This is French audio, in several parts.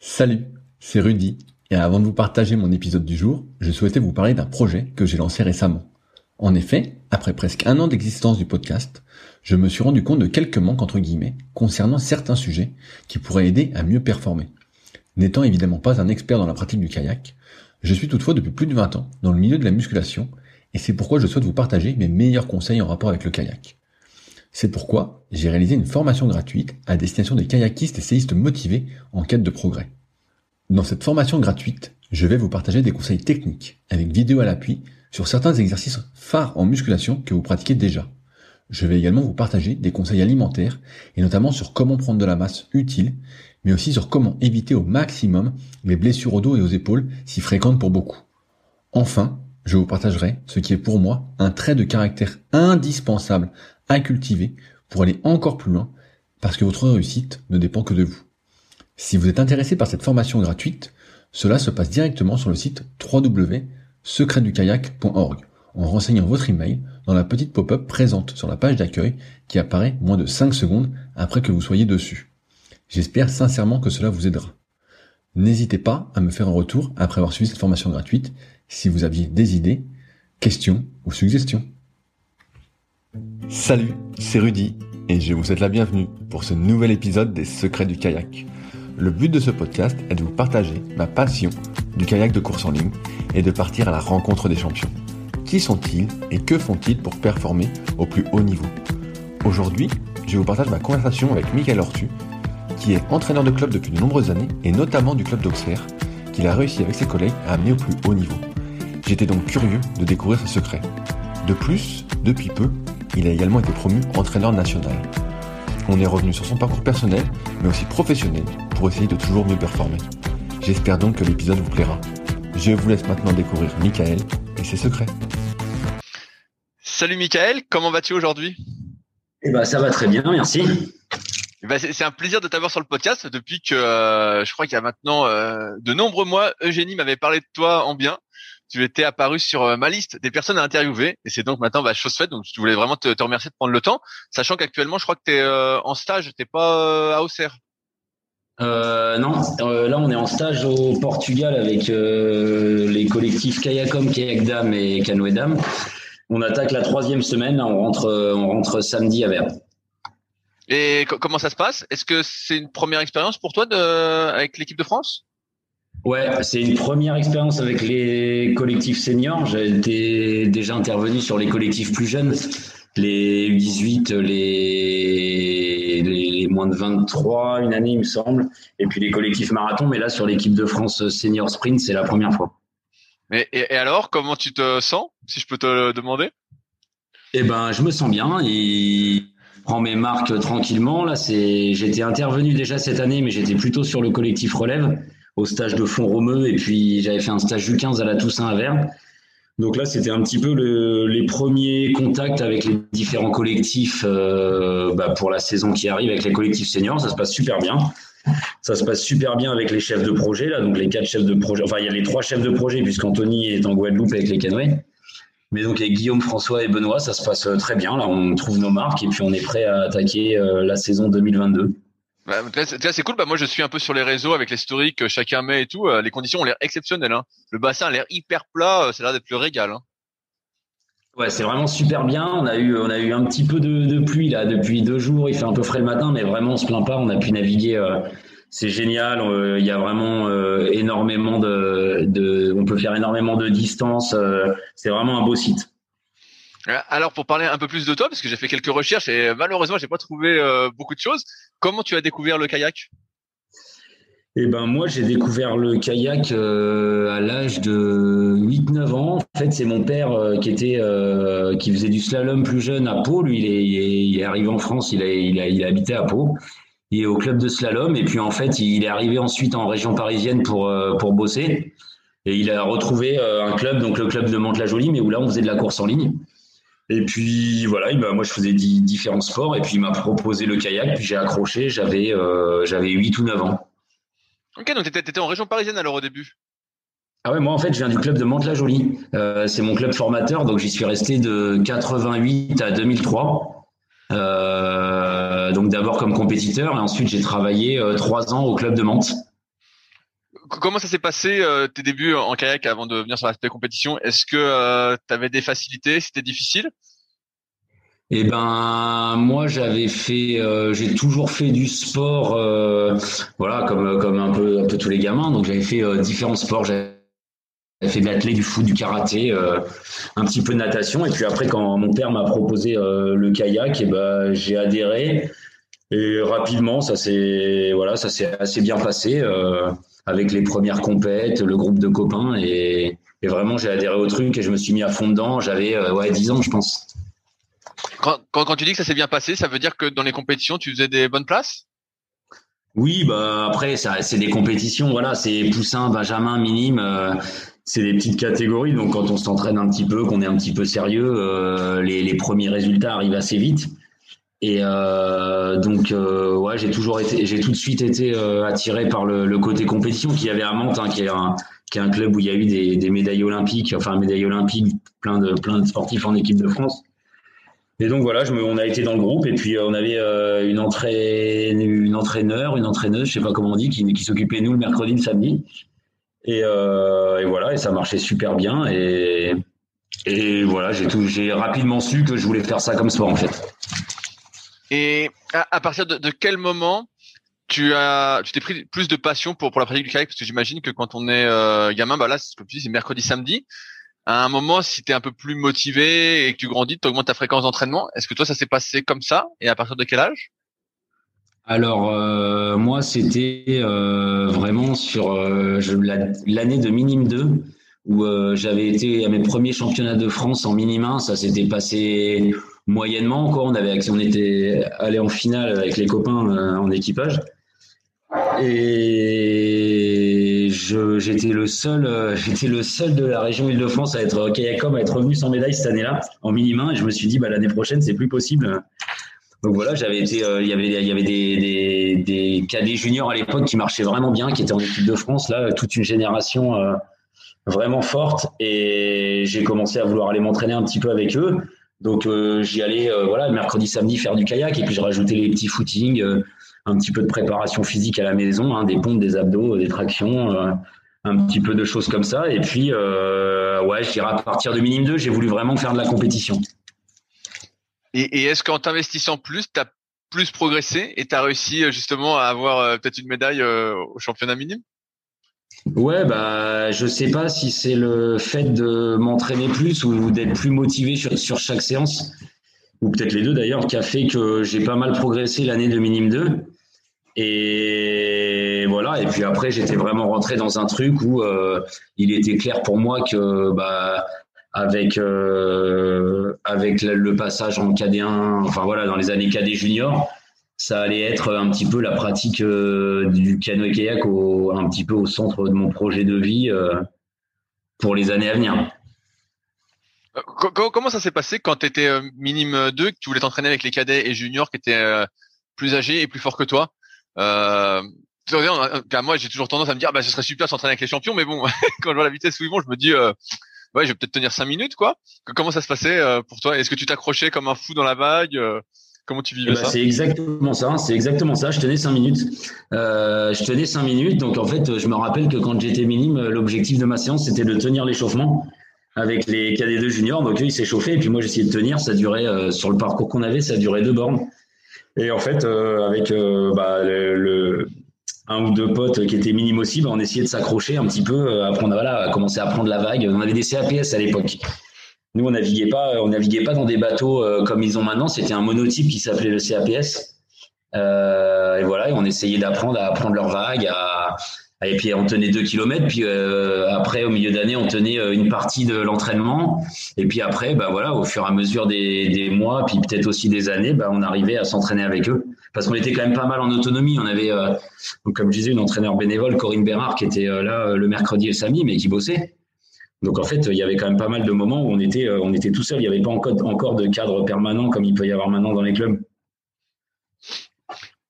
Salut, c'est Rudy, et avant de vous partager mon épisode du jour, je souhaitais vous parler d'un projet que j'ai lancé récemment. En effet, après presque un an d'existence du podcast, je me suis rendu compte de quelques manques entre guillemets concernant certains sujets qui pourraient aider à mieux performer. N'étant évidemment pas un expert dans la pratique du kayak, je suis toutefois depuis plus de 20 ans dans le milieu de la musculation, et c'est pourquoi je souhaite vous partager mes meilleurs conseils en rapport avec le kayak. C'est pourquoi j'ai réalisé une formation gratuite à destination des kayakistes et séistes motivés en quête de progrès. Dans cette formation gratuite, je vais vous partager des conseils techniques, avec vidéo à l'appui, sur certains exercices phares en musculation que vous pratiquez déjà. Je vais également vous partager des conseils alimentaires, et notamment sur comment prendre de la masse utile, mais aussi sur comment éviter au maximum les blessures au dos et aux épaules si fréquentes pour beaucoup. Enfin, je vous partagerai ce qui est pour moi un trait de caractère indispensable à cultiver pour aller encore plus loin, parce que votre réussite ne dépend que de vous. Si vous êtes intéressé par cette formation gratuite, cela se passe directement sur le site www.secretdukayak.org en renseignant votre email dans la petite pop-up présente sur la page d'accueil qui apparaît moins de 5 secondes après que vous soyez dessus. J'espère sincèrement que cela vous aidera. N'hésitez pas à me faire un retour après avoir suivi cette formation gratuite si vous aviez des idées, questions ou suggestions. Salut, c'est Rudy et je vous souhaite la bienvenue pour ce nouvel épisode des Secrets du kayak. Le but de ce podcast est de vous partager ma passion du kayak de course en ligne et de partir à la rencontre des champions. Qui sont-ils et que font-ils pour performer au plus haut niveau? Aujourd'hui, je vous partage ma conversation avec Michael Ortu, qui est entraîneur de club depuis de nombreuses années et notamment du club d'Auxerre, qu'il a réussi avec ses collègues à amener au plus haut niveau. J'étais donc curieux de découvrir ses secrets. De plus, depuis peu, il a également été promu entraîneur national. On est revenu sur son parcours personnel, mais aussi professionnel, pour essayer de toujours mieux performer. J'espère donc que l'épisode vous plaira. Je vous laisse maintenant découvrir Michael et ses secrets. Salut Michael, comment vas-tu aujourd'hui? Eh ben ça va très bien, merci. Eh ben, c'est un plaisir de t'avoir sur le podcast depuis que euh, je crois qu'il y a maintenant euh, de nombreux mois, Eugénie m'avait parlé de toi en bien tu étais apparu sur euh, ma liste des personnes à interviewer et c'est donc maintenant bah, chose faite. Donc je voulais vraiment te, te remercier de prendre le temps, sachant qu'actuellement je crois que tu es euh, en stage, t'es pas euh, à Auxerre. Euh, non, là on est en stage au Portugal avec les collectifs Kayacom, Kayak Dame et Canoë Dame. On attaque la troisième semaine, on rentre, on rentre samedi à Verne. Et comment ça se passe? Est-ce que c'est une première expérience pour toi de, avec l'équipe de France? Ouais, c'est une première expérience avec les collectifs seniors. J'ai été déjà intervenu sur les collectifs plus jeunes, les U18, les, les, moins de 23, une année il me semble, et puis les collectifs marathon. Mais là, sur l'équipe de France senior sprint, c'est la première fois. Et, et, alors, comment tu te sens, si je peux te demander? Eh ben, je me sens bien. Et prends mes marques tranquillement. Là, c'est, j'étais intervenu déjà cette année, mais j'étais plutôt sur le collectif relève au stage de fond romeux et puis j'avais fait un stage U15 à la Toussaint à Verne. Donc là, c'était un petit peu le, les premiers contacts avec les différents collectifs euh, bah, pour la saison qui arrive avec les collectifs seniors. Ça se passe super bien. Ça se passe super bien avec les chefs de projet, là, donc les quatre chefs de projet. Enfin, il y a les trois chefs de projet, puisqu'Anthony est en Guadeloupe avec les canoës. Mais donc, avec Guillaume, François et Benoît, ça se passe euh, très bien. Là, on trouve nos marques et puis on est prêt à attaquer euh, la saison 2022. Bah, c'est cool. Bah, moi, je suis un peu sur les réseaux avec les stories que chacun met et tout. Euh, les conditions ont l'air exceptionnelles. Hein. Le bassin a l'air hyper plat. Ça a l'air d'être le régal. Hein. Ouais, c'est vraiment super bien. On a eu, un petit peu de, pluie là depuis deux jours. Il fait un peu frais le matin, mais vraiment, on se plaint pas. On a pu naviguer. Euh, c'est génial. Euh, il y a vraiment énormément de, de, on peut faire énormément de distance. c'est vraiment un beau site. Alors pour parler un peu plus de toi, parce que j'ai fait quelques recherches et malheureusement j'ai pas trouvé beaucoup de choses. Comment tu as découvert le kayak? Eh ben moi j'ai découvert le kayak euh, à l'âge de 8-9 ans. En fait c'est mon père euh, qui était euh, qui faisait du slalom plus jeune à Pau. Lui il est, arrivé en France, il a, il a, il a habité à Pau. Il est au club de slalom et puis en fait il est arrivé ensuite en région parisienne pour pour bosser et il a retrouvé un club donc le club de Mantes-la-Jolie mais où là on faisait de la course en ligne. Et puis voilà, moi je faisais différents sports et puis il m'a proposé le kayak, puis j'ai accroché, j'avais euh, j'avais 8 ou 9 ans. Ok, donc tu étais, en région parisienne alors au début? Ah ouais, moi en fait je viens du club de Mantes-la-Jolie. Euh, c'est mon club formateur, donc j'y suis resté de 88 à 2003. Euh, donc d'abord comme compétiteur et ensuite j'ai travaillé 3 ans au club de Mantes. Comment ça s'est passé tes débuts en kayak avant de venir sur l'aspect compétition? Est-ce que tu avais des facilités? C'était difficile? Eh ben moi j'avais fait, j'ai toujours fait du sport, voilà comme comme un peu un peu tous les gamins. Donc j'avais fait différents sports. J'avais fait de l'athlète, du foot, du karaté, un petit peu de natation. Et puis après quand mon père m'a proposé le kayak, et eh ben j'ai adhéré. Et rapidement, ça s'est voilà, ça s'est assez bien passé euh, avec les premières compètes, le groupe de copains et, et vraiment j'ai adhéré au truc et je me suis mis à fond dedans. J'avais euh, ouais 10 ans, je pense. Quand, quand, quand tu dis que ça s'est bien passé, ça veut dire que dans les compétitions, tu faisais des bonnes places? Oui, bah après ça c'est des compétitions, voilà, c'est poussin, benjamin, minime. Euh, c'est des petites catégories, donc quand on s'entraîne un petit peu, qu'on est un petit peu sérieux, euh, les, les premiers résultats arrivent assez vite. Et euh, donc, euh, ouais, j'ai toujours été, j'ai tout de suite été euh, attiré par le, côté compétition qu'il y avait à Mantes, hein, qui, est un, club où il y a eu des, médailles olympiques, enfin médailles olympiques, plein de, sportifs en équipe de France. Et donc voilà, on a été dans le groupe et puis on avait une, une entraîneur, une entraîneuse, je sais pas comment on dit, qui, s'occupait nous le mercredi, le samedi. Et, voilà, et ça marchait super bien. Et, et voilà, j'ai rapidement su que je voulais faire ça comme sport en fait. Et à, partir de, de, quel moment tu as, tu t'es pris plus de passion pour pour la pratique du kayak? Parce que j'imagine que quand on est euh, gamin, bah là, comme tu dis, c'est mercredi, samedi. À un moment, si tu es un peu plus motivé et que tu grandis, tu augmentes ta fréquence d'entraînement. Est-ce que toi, ça s'est passé comme ça? Et à partir de quel âge? Alors euh, moi c'était euh, vraiment sur euh, l'année de minime 2 où euh, j'avais été à mes premiers championnats de France en minime 1, ça s'était passé moyennement quoi. On avait on était allé en finale avec les copains euh, en équipage. Et j'étais le seul, euh, j'étais le seul de la région Île-de-France à être kayakом à être revenu sans médaille cette année-là en minima. Et je me suis dit, bah l'année prochaine, c'est plus possible. Donc voilà, j'avais été, euh, il y avait, il y avait des, des, des cadets juniors à l'époque qui marchaient vraiment bien, qui étaient en équipe de France. Là, toute une génération vraiment forte. Et j'ai commencé à vouloir aller m'entraîner un petit peu avec eux. Donc euh, j'y allais euh, voilà mercredi samedi faire du kayak et puis je rajoutais les petits footings, euh, un petit peu de préparation physique à la maison, hein, des pompes, des abdos, des tractions, un petit peu de choses comme ça. Et puis ouais, je dirais à partir de minime 2, j'ai voulu vraiment faire de la compétition. Et, est-ce qu'en t'investissant plus, tu as plus progressé et tu as réussi justement à avoir peut-être une médaille au championnat minime? Ouais, bah, je sais pas si c'est le fait de m'entraîner plus ou d'être plus motivé sur, chaque séance, ou peut-être les deux d'ailleurs, qui a fait que j'ai pas mal progressé l'année de minime 2. Et voilà, et puis après, j'étais vraiment rentré dans un truc où euh, il était clair pour moi que, bah, avec, euh, avec le passage en KD1, enfin voilà, dans les années KD junior, ça allait être un petit peu la pratique euh, du canoë kayak au, un petit peu au centre de mon projet de vie euh, pour les années à venir. Euh, comment ça s'est passé quand tu étais minime 2, que tu voulais t'entraîner avec les cadets et juniors qui étaient plus âgés et plus forts que toi? Moi, j'ai toujours tendance à me dire, bah, ce serait super s'entraîner avec les champions, mais bon, quand je vois la vitesse où ils vont, je me dis, je vais peut-être tenir 5 minutes, quoi. Comment ça se passait pour toi? Est-ce que tu t'accrochais comme un fou dans la vague Comment tu vivais eh ben, ça C'est exactement ça. C'est exactement ça. Je tenais cinq minutes. Euh, je tenais cinq minutes. Donc en fait, je me rappelle que quand j'étais minime, l'objectif de ma séance c'était de tenir l'échauffement avec les KD2 juniors. Donc eux, ils s'échauffaient et puis moi j'essayais de tenir. Ça durait euh, sur le parcours qu'on avait, ça durait deux bornes. Et en fait, euh, avec bah, le, un ou deux potes qui étaient minimes aussi, bah, on essayait de s'accrocher un petit peu, apprendre voilà, à commencer à prendre la vague. On avait des CAPS à l'époque. Nous, on naviguait pas, on naviguait pas dans des bateaux euh, comme ils ont maintenant. C'était un monotype qui s'appelait le CAPS. Euh, et voilà, on essayait d'apprendre à prendre leur vague, à, et puis on tenait deux kilomètres. Puis euh, après, au milieu d'année, on tenait une partie de l'entraînement. Et puis après, bah voilà, au fur et à mesure des, mois, puis peut-être aussi des années, bah, on arrivait à s'entraîner avec eux. Parce qu'on était quand même pas mal en autonomie. On avait, comme je disais, une entraîneur bénévole, Corinne Bérard, qui était là le mercredi et le samedi, mais qui bossait. Donc en fait, il y avait quand même pas mal de moments où on était, euh, on était tout seul. Il n'y avait pas encore, de cadre permanent comme il peut y avoir maintenant dans les clubs.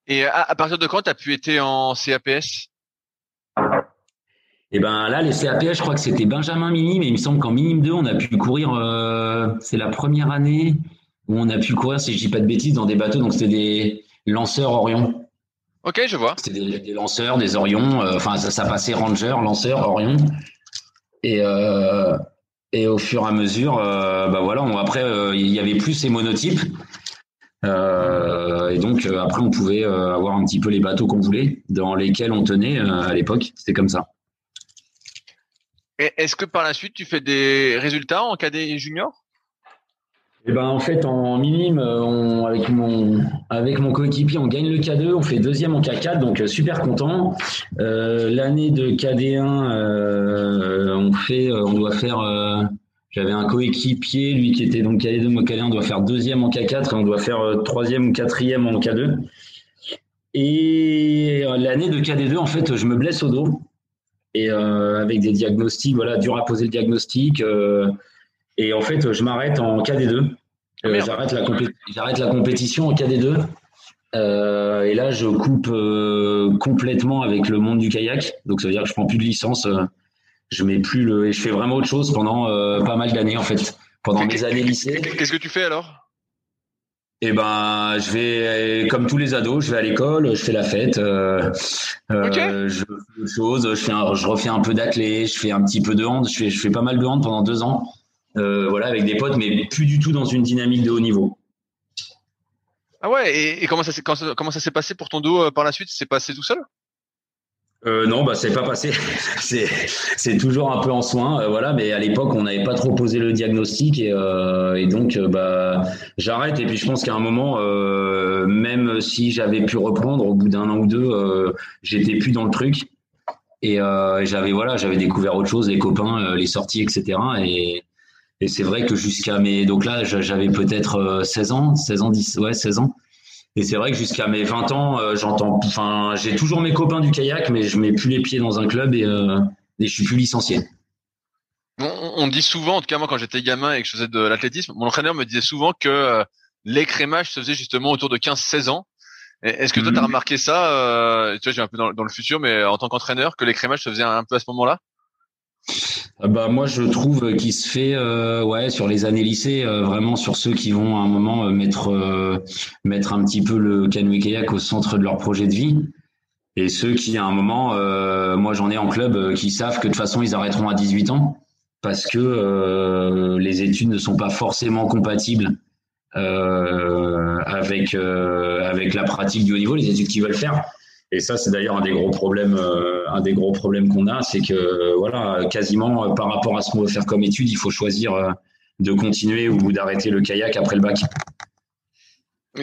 Et à, partir de quand tu as pu être en CAPS Eh ben là, les CAPS, je crois que c'était Benjamin Mini, mais il me semble qu'en minime 2, on a pu courir. Euh, c'est la première année où on a pu courir, si je dis pas de bêtises, dans des bateaux. Donc c'était des lanceurs Orion. Ok, je vois. C'était des, lanceurs, des Orions. Enfin, ça, ça, passait Ranger, lanceur, Orion. Et, et au fur et à mesure, bah voilà, après, il y avait plus ces monotypes. et donc, après, on pouvait avoir un petit peu les bateaux qu'on voulait, dans lesquels on tenait à l'époque. C'était comme ça. Est-ce que par la suite, tu fais des résultats en cadet junior? Eh ben, en fait, en minime, on, avec mon, avec mon coéquipier, on gagne le K2, on fait deuxième en K4, donc euh, super content. Euh, L'année de KD1, euh, on fait, euh, on doit faire. Euh, J'avais un coéquipier, lui qui était donc KD2, moi KD1, on doit faire deuxième en K4 et on doit faire troisième ou quatrième en K2. Et l'année de KD2, en fait, je me blesse au dos et avec des diagnostics, voilà, dur à poser le diagnostic. Et en fait, je m'arrête en KD2. Euh, j'arrête, la j'arrête la compétition en KD2. Euh, et là, je coupe euh, complètement avec le monde du kayak. Donc, ça veut dire que je prends plus de licence. je mets plus le, et je fais vraiment autre chose pendant pas mal d'années en fait, pendant mes années lycée. Qu'est-ce que tu fais alors? Eh ben, je vais comme tous les ados, je vais à l'école, je fais la fête, euh, je fais autre chose, je fais, je refais un peu d'athlé, je fais un petit peu de hand, je fais, je fais pas mal de hand pendant deux ans. Euh, voilà, avec des potes, mais plus du tout dans une dynamique de haut niveau. Ah ouais, et, comment ça s'est comment ça s'est passé pour ton dos euh, par la suite? C'est passé tout seul? Euh, non, bah c'est pas passé. c'est toujours un peu en soin, voilà. Mais à l'époque, on n'avait pas trop posé le diagnostic et, et donc bah j'arrête. Et puis je pense qu'à un moment, même si j'avais pu reprendre au bout d'un an ou deux, j'étais plus dans le truc et j'avais voilà, j'avais découvert autre chose, les copains, les sorties, etc. Et et c'est vrai que jusqu'à mes. Donc là, j'avais peut-être 16 euh, ans, 16 ans, 10, ouais, 16 ans. Et c'est vrai que jusqu'à mes 20 ans, euh, j'entends. Enfin, j'ai toujours mes copains du kayak, mais je mets plus les pieds dans un club et, euh, et je suis plus licencié. On, on, dit souvent, en tout cas moi quand j'étais gamin et que je faisais de l'athlétisme, mon entraîneur me disait souvent que l'écrémage se faisait justement autour de 15-16 ans. Est-ce que toi, tu as mhm. remarqué ça Tu vois, j'ai un peu dans, dans, le futur, mais en tant qu'entraîneur, que l'écrémage se faisait un peu à ce moment-là? Bah moi je trouve qu'il se fait euh, ouais sur les années lycée euh, vraiment sur ceux qui vont à un moment euh, mettre mettre un petit peu le canoë kayak au centre de leur projet de vie. Et ceux qui à un moment moi j'en ai en club qui savent que de toute façon ils arrêteront à 18 ans parce que les études ne sont pas forcément compatibles avec avec la pratique du haut niveau les études qu'ils veulent faire et ça, c'est d'ailleurs un des gros problèmes, euh, un des gros problèmes qu'on a, c'est que voilà, quasiment euh, par rapport à ce qu'on veut faire comme étude, il faut choisir euh, de continuer ou d'arrêter le kayak après le bac.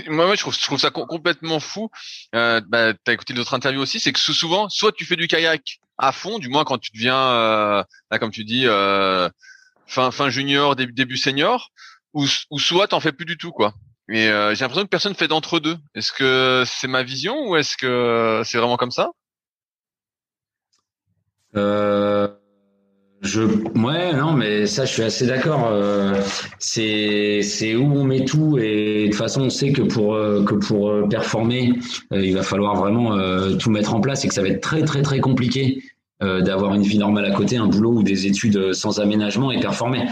Moi, je, trouve, ça complètement fou. Euh, bah, écouté d'autres interviews aussi, c'est que souvent, soit tu fais du kayak à fond, du moins quand tu deviens, euh, là, comme tu dis, euh, fin, fin junior, début, début senior, ou, ou soit t'en fais plus du tout, quoi. Mais euh, j'ai l'impression que personne fait d'entre deux. Est-ce que c'est ma vision ou est-ce que c'est vraiment comme ça? Euh, je, ouais, non, mais ça, je suis assez d'accord. Euh, c'est, c'est où on met tout et de toute façon, on sait que pour euh, que pour performer, il va falloir vraiment tout mettre en place et que ça va être très très très compliqué d'avoir une vie normale à côté, un boulot ou des études sans aménagement et performer.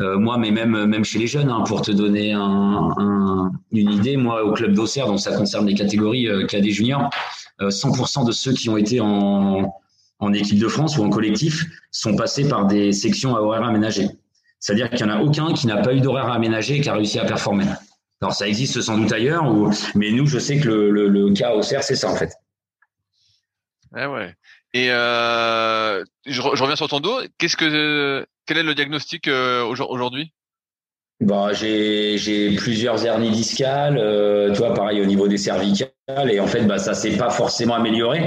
Euh, moi, mais même, même chez les jeunes, hein, pour te donner un, une idée, moi, au club d'Auxerre, donc ça concerne les catégories euh, cadets juniors, 100% euh, de ceux qui ont été en, équipe de France ou en collectif sont passés par des sections à horaires aménagés. C'est-à-dire qu'il n'y en a aucun qui n'a pas eu d'horaire aménagé et qui a réussi à performer. Alors ça existe sans doute ailleurs, mais nous, je sais que le, le, le cas Auxerre, c'est ça en fait. Ah ouais. Et euh, je, je, reviens sur ton dos. Qu'est-ce que quel est le diagnostic euh, aujourd'hui? Bah, j'ai plusieurs hernies discales, euh, toi pareil au niveau des cervicales et en fait bah ça s'est pas forcément amélioré.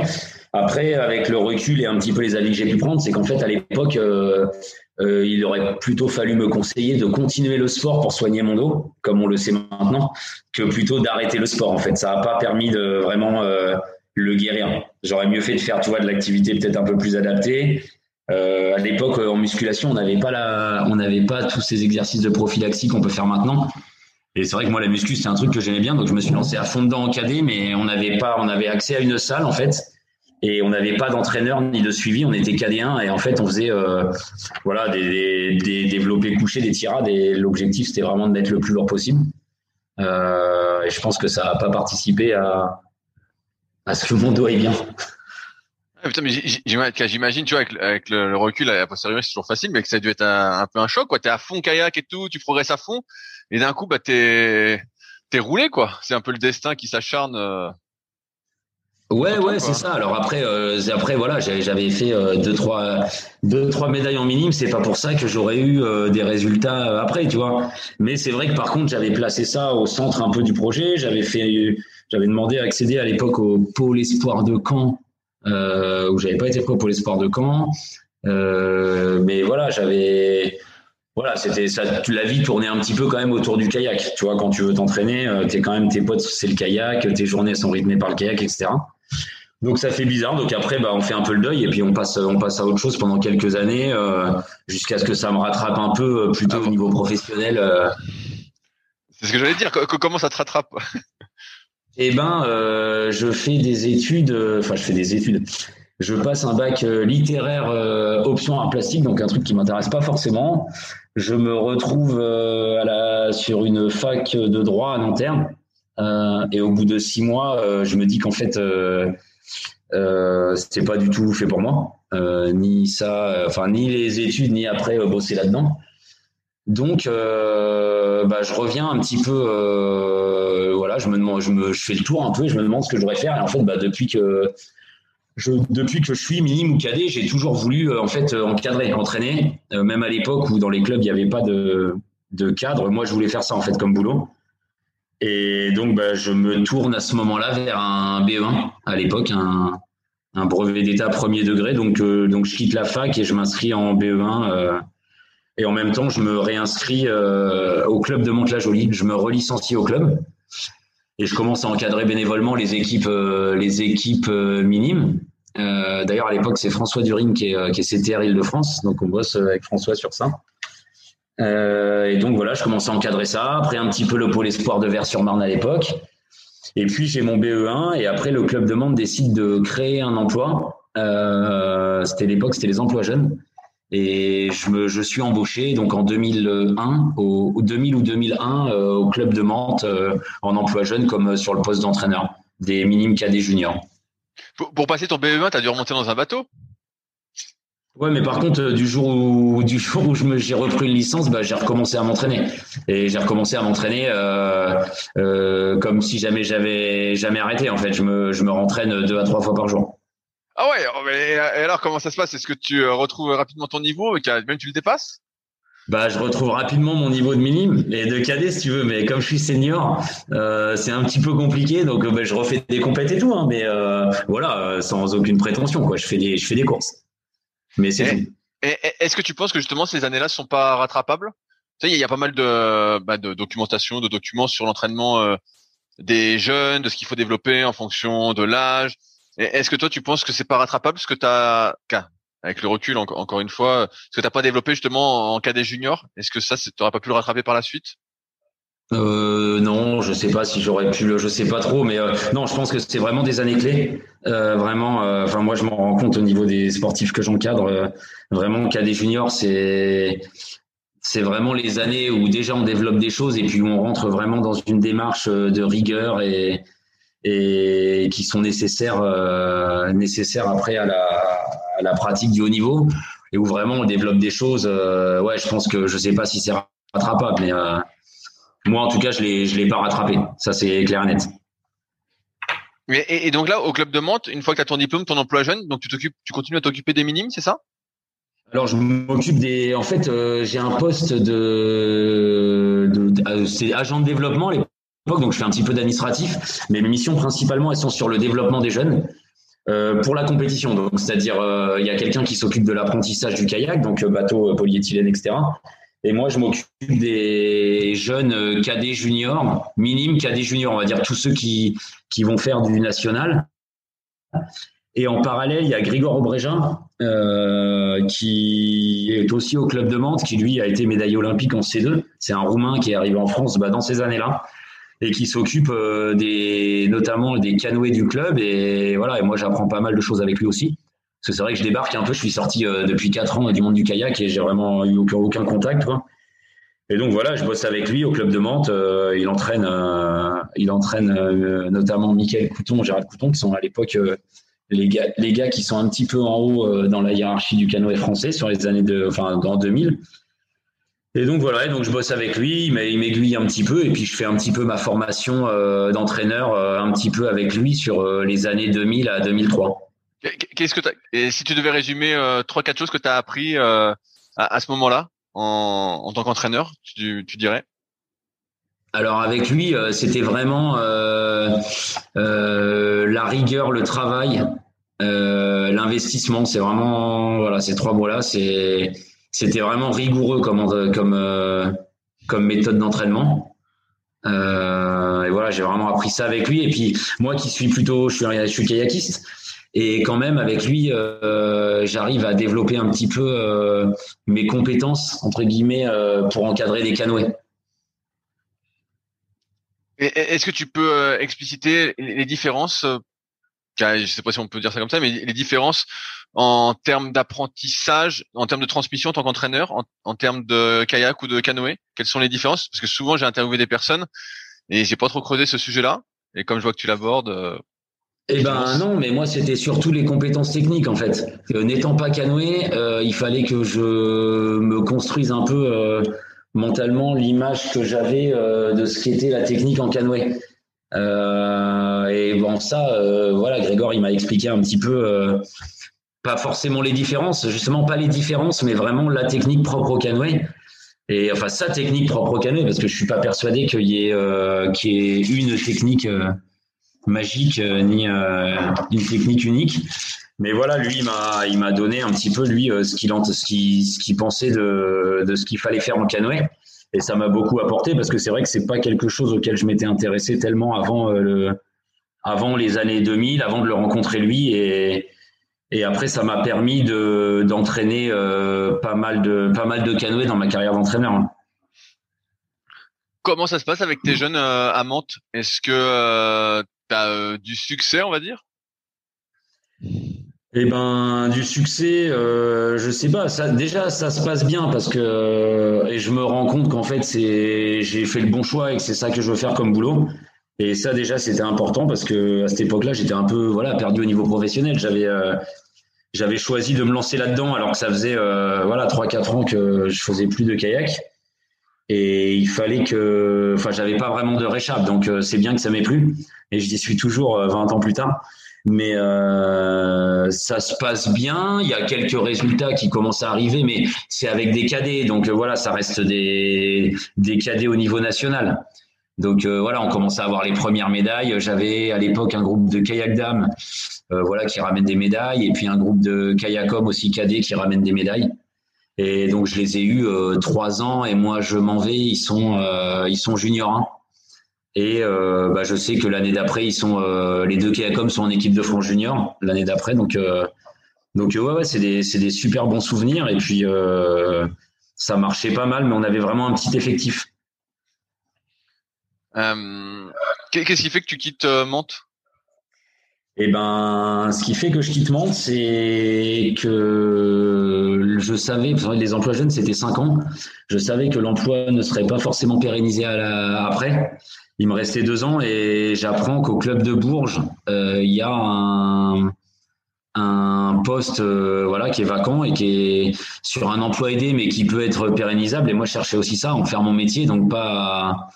Après avec le recul et un petit peu les avis que j'ai pu prendre, c'est qu'en fait à l'époque euh, euh, il aurait plutôt fallu me conseiller de continuer le sport pour soigner mon dos, comme on le sait maintenant, que plutôt d'arrêter le sport en fait. Ça n'a pas permis de vraiment le guérir. J'aurais mieux fait de faire de l'activité peut-être un peu plus adaptée euh, à l'époque, en musculation, on n'avait pas pas tous ces exercices de prophylaxie qu'on peut faire maintenant. Et c'est vrai que moi, la muscu, c'est un truc que j'aimais bien, donc je me suis lancé à fond dedans en cadet, mais on n'avait pas, on avait accès à une salle en fait, et on n'avait pas d'entraîneur ni de suivi. On était cadet 1 et en fait, on faisait, euh, voilà, des, développés couchés, des tirades, et l'objectif c'était vraiment de mettre le plus lourd possible. Euh, et je pense que ça n'a pas participé à, à ce que mon dos est bien. Ah, putain, mais j'imagine, tu vois, avec, le, recul, à posteriori, c'est toujours facile, mais que ça a dû être un, peu un choc, quoi. T'es à fond kayak et tout, tu progresses à fond, et d'un coup, bah, t'es, t'es roulé, quoi. C'est un peu le destin qui s'acharne. Euh, ouais, ouais, c'est ça. Alors après, euh, après voilà, j'avais fait euh, deux, trois, deux, trois médailles en minime. C'est pas pour ça que j'aurais eu des résultats après, tu vois. Mais c'est vrai que par contre, j'avais placé ça au centre un peu du projet. J'avais fait, j'avais demandé à accéder à l'époque au pôle espoir de Caen euh, où j'avais pas été pris pour les sports de camp. Euh, mais voilà, j'avais voilà, c'était ça. La vie tournait un petit peu quand même autour du kayak. Tu vois, quand tu veux t'entraîner, euh, t'es quand même tes potes, c'est le kayak, tes journées sont rythmées par le kayak, etc. Donc ça fait bizarre. Donc après, bah, on fait un peu le deuil et puis on passe, on passe à autre chose pendant quelques années euh, jusqu'à ce que ça me rattrape un peu, plutôt au niveau professionnel. C'est ce que j'allais dire. Comment ça te rattrape? Eh ben, euh, je fais des études. Euh, enfin, je fais des études. Je passe un bac euh, littéraire option art plastique, donc un truc qui m'intéresse pas forcément. Je me retrouve sur une fac de droit à Nanterre. et au bout de six mois, je me dis qu'en fait, euh, c'était pas du tout fait pour moi. ni ça, enfin ni les études, ni après bosser là-dedans. Donc, euh, bah, je reviens un petit peu. Euh, voilà, je me demande, je me, fais le tour un peu et je me demande ce que je devrais faire. Et en fait, bah, depuis que je, suis minime ou cadet, j'ai toujours voulu euh, en fait encadrer, entraîner. même à l'époque où dans les clubs il n'y avait pas de, de cadre, moi je voulais faire ça en fait comme boulot. Et donc, bah, je me tourne à ce moment-là vers un BE1 à l'époque, un, un brevet d'état premier degré. Donc, donc je quitte la fac et je m'inscris en BE1 et en même temps, je me réinscris euh, au club de Mantes-la-Jolie. Je me relicencie au club et je commence à encadrer bénévolement les équipes, euh, les équipes euh, minimes. D'ailleurs, à l'époque, c'est François During qui est, qui est CTR Île-de-France, donc on bosse avec François sur ça. et donc voilà, je commence à encadrer ça. Après, un petit peu le pôle espoir de Vers-sur-Marne à l'époque. Et puis j'ai mon BE1 et après le club de Mantes décide de créer un emploi. c'était l'époque, c'était les emplois jeunes. Et je, me, je suis embauché donc en 2001, au, 2000 ou 2001, euh, au club de Mantes euh, en emploi jeune comme euh, sur le poste d'entraîneur des minimes cadets juniors. Pour, passer ton BE1, tu as dû remonter dans un bateau Ouais, mais par contre, du jour où du jour où je j'ai repris une licence, bah, j'ai recommencé à m'entraîner et j'ai recommencé à m'entraîner comme si jamais j'avais jamais arrêté. En fait, je me je me rentraîne deux à trois fois par jour. Ah ouais, oh, et alors comment ça se passe? Est-ce que tu euh, retrouves rapidement ton niveau et même tu le dépasses? Bah, je retrouve rapidement mon niveau de minime et de cadet si tu veux, mais comme je suis senior, euh, c'est un petit peu compliqué, donc bah, je refais des compètes et tout, hein, mais euh, voilà, sans aucune prétention, quoi. Je fais des, je fais des courses, mais c'est Est-ce que tu penses que justement ces années-là sont pas rattrapables? Tu sais, il y a pas mal de, bah, de documentation, de documents sur l'entraînement des jeunes, de ce qu'il faut développer en fonction de l'âge, est-ce que toi, tu penses que c'est pas rattrapable ce que tu as, avec le recul, encore une fois, ce que t'as pas développé justement en cadet junior? Est-ce que ça, t'aurais pas pu le rattraper par la suite? Euh, non, je sais pas si j'aurais pu le, je sais pas trop, mais euh, non, je pense que c'est vraiment des années clés. Euh, vraiment, euh, enfin moi je m'en rends compte au niveau des sportifs que j'encadre. Euh, vraiment, cadet junior, c'est c'est vraiment les années où déjà on développe des choses et puis où on rentre vraiment dans une démarche de rigueur et et qui sont nécessaires, euh, nécessaires après à la, à la, pratique du haut niveau et où vraiment on développe des choses. Euh, ouais, je pense que je sais pas si c'est rattrapable, mais euh, moi en tout cas je l'ai je l'ai pas rattrapé. Ça c'est clair et net. Et, et, donc là, au club de Mantes, une fois que tu as ton diplôme, ton emploi jeune, donc tu t'occupes, tu continues à t'occuper des minimes, c'est ça? Alors je m'occupe des. En fait, j'ai un poste de, de, de c'est agent de développement. Les donc je fais un petit peu d'administratif, mais mes missions principalement elles sont sur le développement des jeunes euh, pour la compétition. Donc c'est-à-dire euh, il y a quelqu'un qui s'occupe de l'apprentissage du kayak, donc euh, bateau, polyéthylène, etc. Et moi je m'occupe des jeunes cadets juniors, minimes cadets juniors, on va dire tous ceux qui qui vont faire du national. Et en parallèle, il y a Grigor Obrégin, euh, qui est aussi au club de Mantes, qui lui a été médaillé olympique en C2. C'est un Roumain qui est arrivé en France bah, dans ces années-là et qui s'occupe euh, notamment des canoës du club et voilà et moi j'apprends pas mal de choses avec lui aussi parce que c'est vrai que je débarque un peu je suis sorti euh, depuis quatre ans du monde du kayak et j'ai vraiment eu aucun, contact. Et donc voilà, je bosse avec lui au club de Mantes. il entraîne, il entraîne notamment Michael Couton, Gérald Couton, qui sont à l'époque les gars, les gars qui sont un petit peu en haut dans la hiérarchie du canoë français sur les années de, enfin, en 2000. Et donc voilà, donc je bosse avec lui, il m'aiguille un petit peu, et puis je fais un petit peu ma formation euh, d'entraîneur euh, un petit peu avec lui sur euh, les années 2000 à 2003. Qu'est-ce que et si tu devais résumer trois quatre choses que tu as appris à, à, ce moment-là en, en, tant qu'entraîneur, tu, tu, dirais? Alors avec lui, c'était vraiment la rigueur, le travail, l'investissement. C'est vraiment voilà ces trois mots-là. C'est c'était vraiment rigoureux comme comme euh, comme méthode d'entraînement. Euh, et voilà, j'ai vraiment appris ça avec lui. Et puis moi qui suis plutôt, je suis, kayakiste. Et quand même, avec lui, euh, j'arrive à développer un petit peu mes compétences, entre guillemets, pour encadrer des canoës. Est-ce que tu peux expliciter les différences Je sais pas si on peut dire ça comme ça, mais les différences en termes d'apprentissage, en termes de transmission en tant qu'entraîneur, en, termes de kayak ou de canoë Quelles sont les différences? Parce que souvent j'ai interviewé des personnes et j'ai pas trop creusé ce sujet-là. Et comme je vois que tu l'abordes. Euh, eh ben non, mais moi c'était surtout les compétences techniques en fait. Euh, n'étant pas canoë, euh, il fallait que je me construise un peu mentalement l'image que j'avais de ce qu'était la technique en canoë. Et bon ça, voilà, Grégor il m'a expliqué un petit peu pas forcément les différences, justement pas les différences, mais vraiment la technique propre au canoë. Et enfin, sa technique propre au canoë, parce que je suis pas persuadé qu'il y ait, euh, ait une technique euh, magique euh, ni une technique unique. Mais voilà, lui, il m'a, donné un petit peu lui ce qu'il ce ce qu'il pensait de, de ce qu'il fallait faire en canoë. Et ça m'a beaucoup apporté parce que c'est vrai que c'est pas quelque chose auquel je m'étais intéressé tellement avant avant les années 2000, avant de le rencontrer lui. Et après, ça m'a permis de d'entraîner euh, pas mal de pas dans ma carrière d'entraîneur. Comment ça se passe avec tes jeunes euh, à Mantes? Est-ce que euh, tu as du succès, on va dire? Eh ben, du succès, euh, je sais pas. Déjà, ça se passe bien parce que et je me rends compte qu'en fait, c'est j'ai fait le bon choix et que c'est ça que je veux faire comme boulot. Et ça, déjà, c'était important parce que à cette époque-là, j'étais un peu voilà perdu au niveau professionnel. J'avais j'avais choisi de me lancer là-dedans alors que ça faisait euh, voilà 3-4 ans que je faisais plus de kayak et il fallait que enfin j'avais pas vraiment de réchappe donc euh, c'est bien que ça m'ait plu et je suis toujours 20 euh, ans plus tard mais ça se passe bien il y a quelques résultats qui commencent à arriver mais c'est avec des cadets donc voilà ça reste des des cadets au niveau national donc voilà, on commence à avoir les premières médailles. J'avais à l'époque un groupe de kayak dames euh, voilà, qui ramènent des médailles, et puis un groupe de kayakom aussi cadet qui ramène des médailles. Et donc je les ai eus euh, trois ans, et moi je m'en vais. Ils sont euh, ils sont juniors 1. Et bah, je sais que l'année d'après, ils sont les deux kayakom sont en équipe de France junior l'année d'après. Donc donc ouais, ouais c'est des c'est des super bons souvenirs. Et puis ça marchait pas mal, mais on avait vraiment un petit effectif. Qu'est-ce qui fait que tu quittes Mantes? Eh ben, ce qui fait que je quitte Mantes, c'est que je savais, les emplois jeunes, c'était 5 ans. Je savais que l'emploi ne serait pas forcément pérennisé à la, après. Il me restait deux ans et j'apprends qu'au club de Bourges, euh, il y a un, poste euh, voilà qui est vacant et qui est sur un emploi aidé mais qui peut être pérennisable et moi je cherchais aussi ça en faire mon métier donc pas